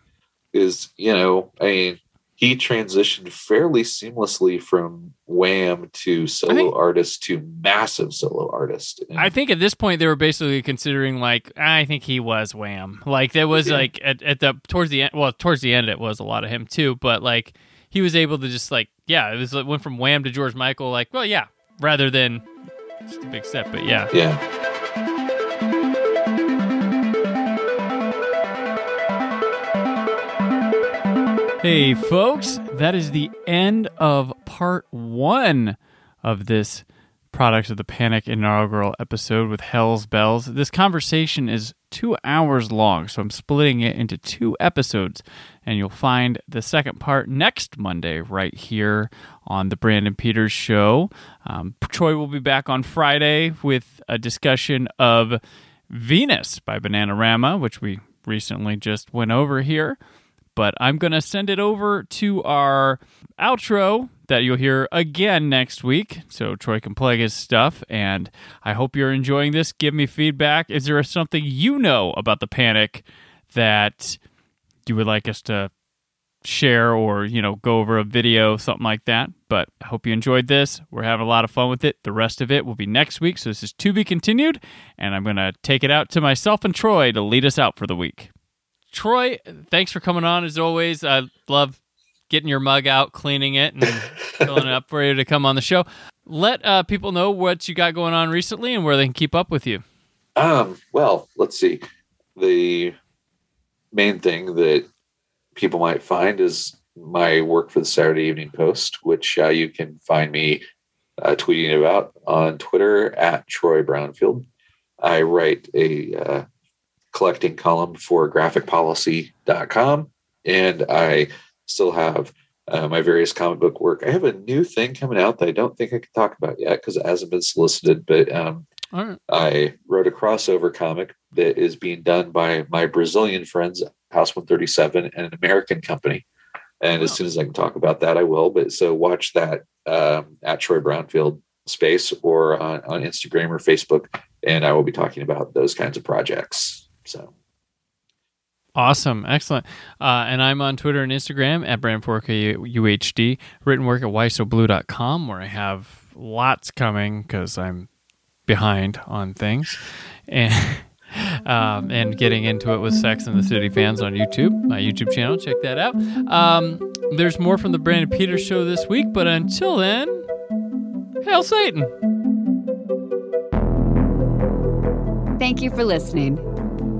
Speaker 2: is you know I mean he transitioned fairly seamlessly from Wham to solo
Speaker 1: think-
Speaker 2: artist to massive solo artist. And
Speaker 1: I think at this point they were basically considering like I think he was Wham. Like there was
Speaker 2: Yeah.
Speaker 1: like at, at the towards the end. Well, towards the end it was a lot of him too. But like he was able to just like yeah, it was it went from Wham to George Michael. Like well, yeah, rather than just a big step. But yeah,
Speaker 2: yeah,
Speaker 1: Hey, folks, that is the end of part one of this Products of the Panic inaugural episode with Hell's Bells. This conversation is two hours long. So I'm splitting it into two episodes, and you'll find the second part next Monday right here on the Brandon Peters Show. Um, Troy will be back on Friday with a discussion of Venus by Bananarama, which we recently just went over here. But I'm going to send it over to our outro that you'll hear again next week. So Troy can plug his stuff. And I hope you're enjoying this. Give me feedback. Is there something you know about the panic that you would like us to share or, you know, go over a video, something like that? But I hope you enjoyed this. We're having a lot of fun with it. The rest of it will be next week. So this is to be continued. And I'm going to take it out to myself and Troy to lead us out for the week. Troy, thanks for coming on as always. I love getting your mug out, cleaning it, and filling it up for you to come on the show. Let uh, people know what you got going on recently and where they can keep up with you.
Speaker 2: Um, well, let's see. The main thing that people might find is my work for the Saturday Evening Post, which uh, you can find me uh, tweeting about on Twitter at Troy Brownfield. I write a uh, collecting column for graphicpolicy.com and I still have uh, my various comic book work. I have a new thing coming out that I don't think I can talk about yet because it hasn't been solicited, but um, right. I wrote a crossover comic that is being done by my Brazilian friends, House 137, and an American company. And wow. as soon as I can talk about that, I will. But so watch that um, at Troy Brownfield space or on, on Instagram or Facebook, and I will be talking about those kinds of projects. So
Speaker 1: Awesome. Excellent. Uh, and I'm on Twitter and Instagram at Brand4KUHD. Written work at whysoblu.com where I have lots coming because I'm behind on things. And. Um, and getting into it with Sex and the City fans on YouTube, my YouTube channel. Check that out. Um, there's more from the Brandon Peters show this week, but until then, hail Satan.
Speaker 3: Thank you for listening.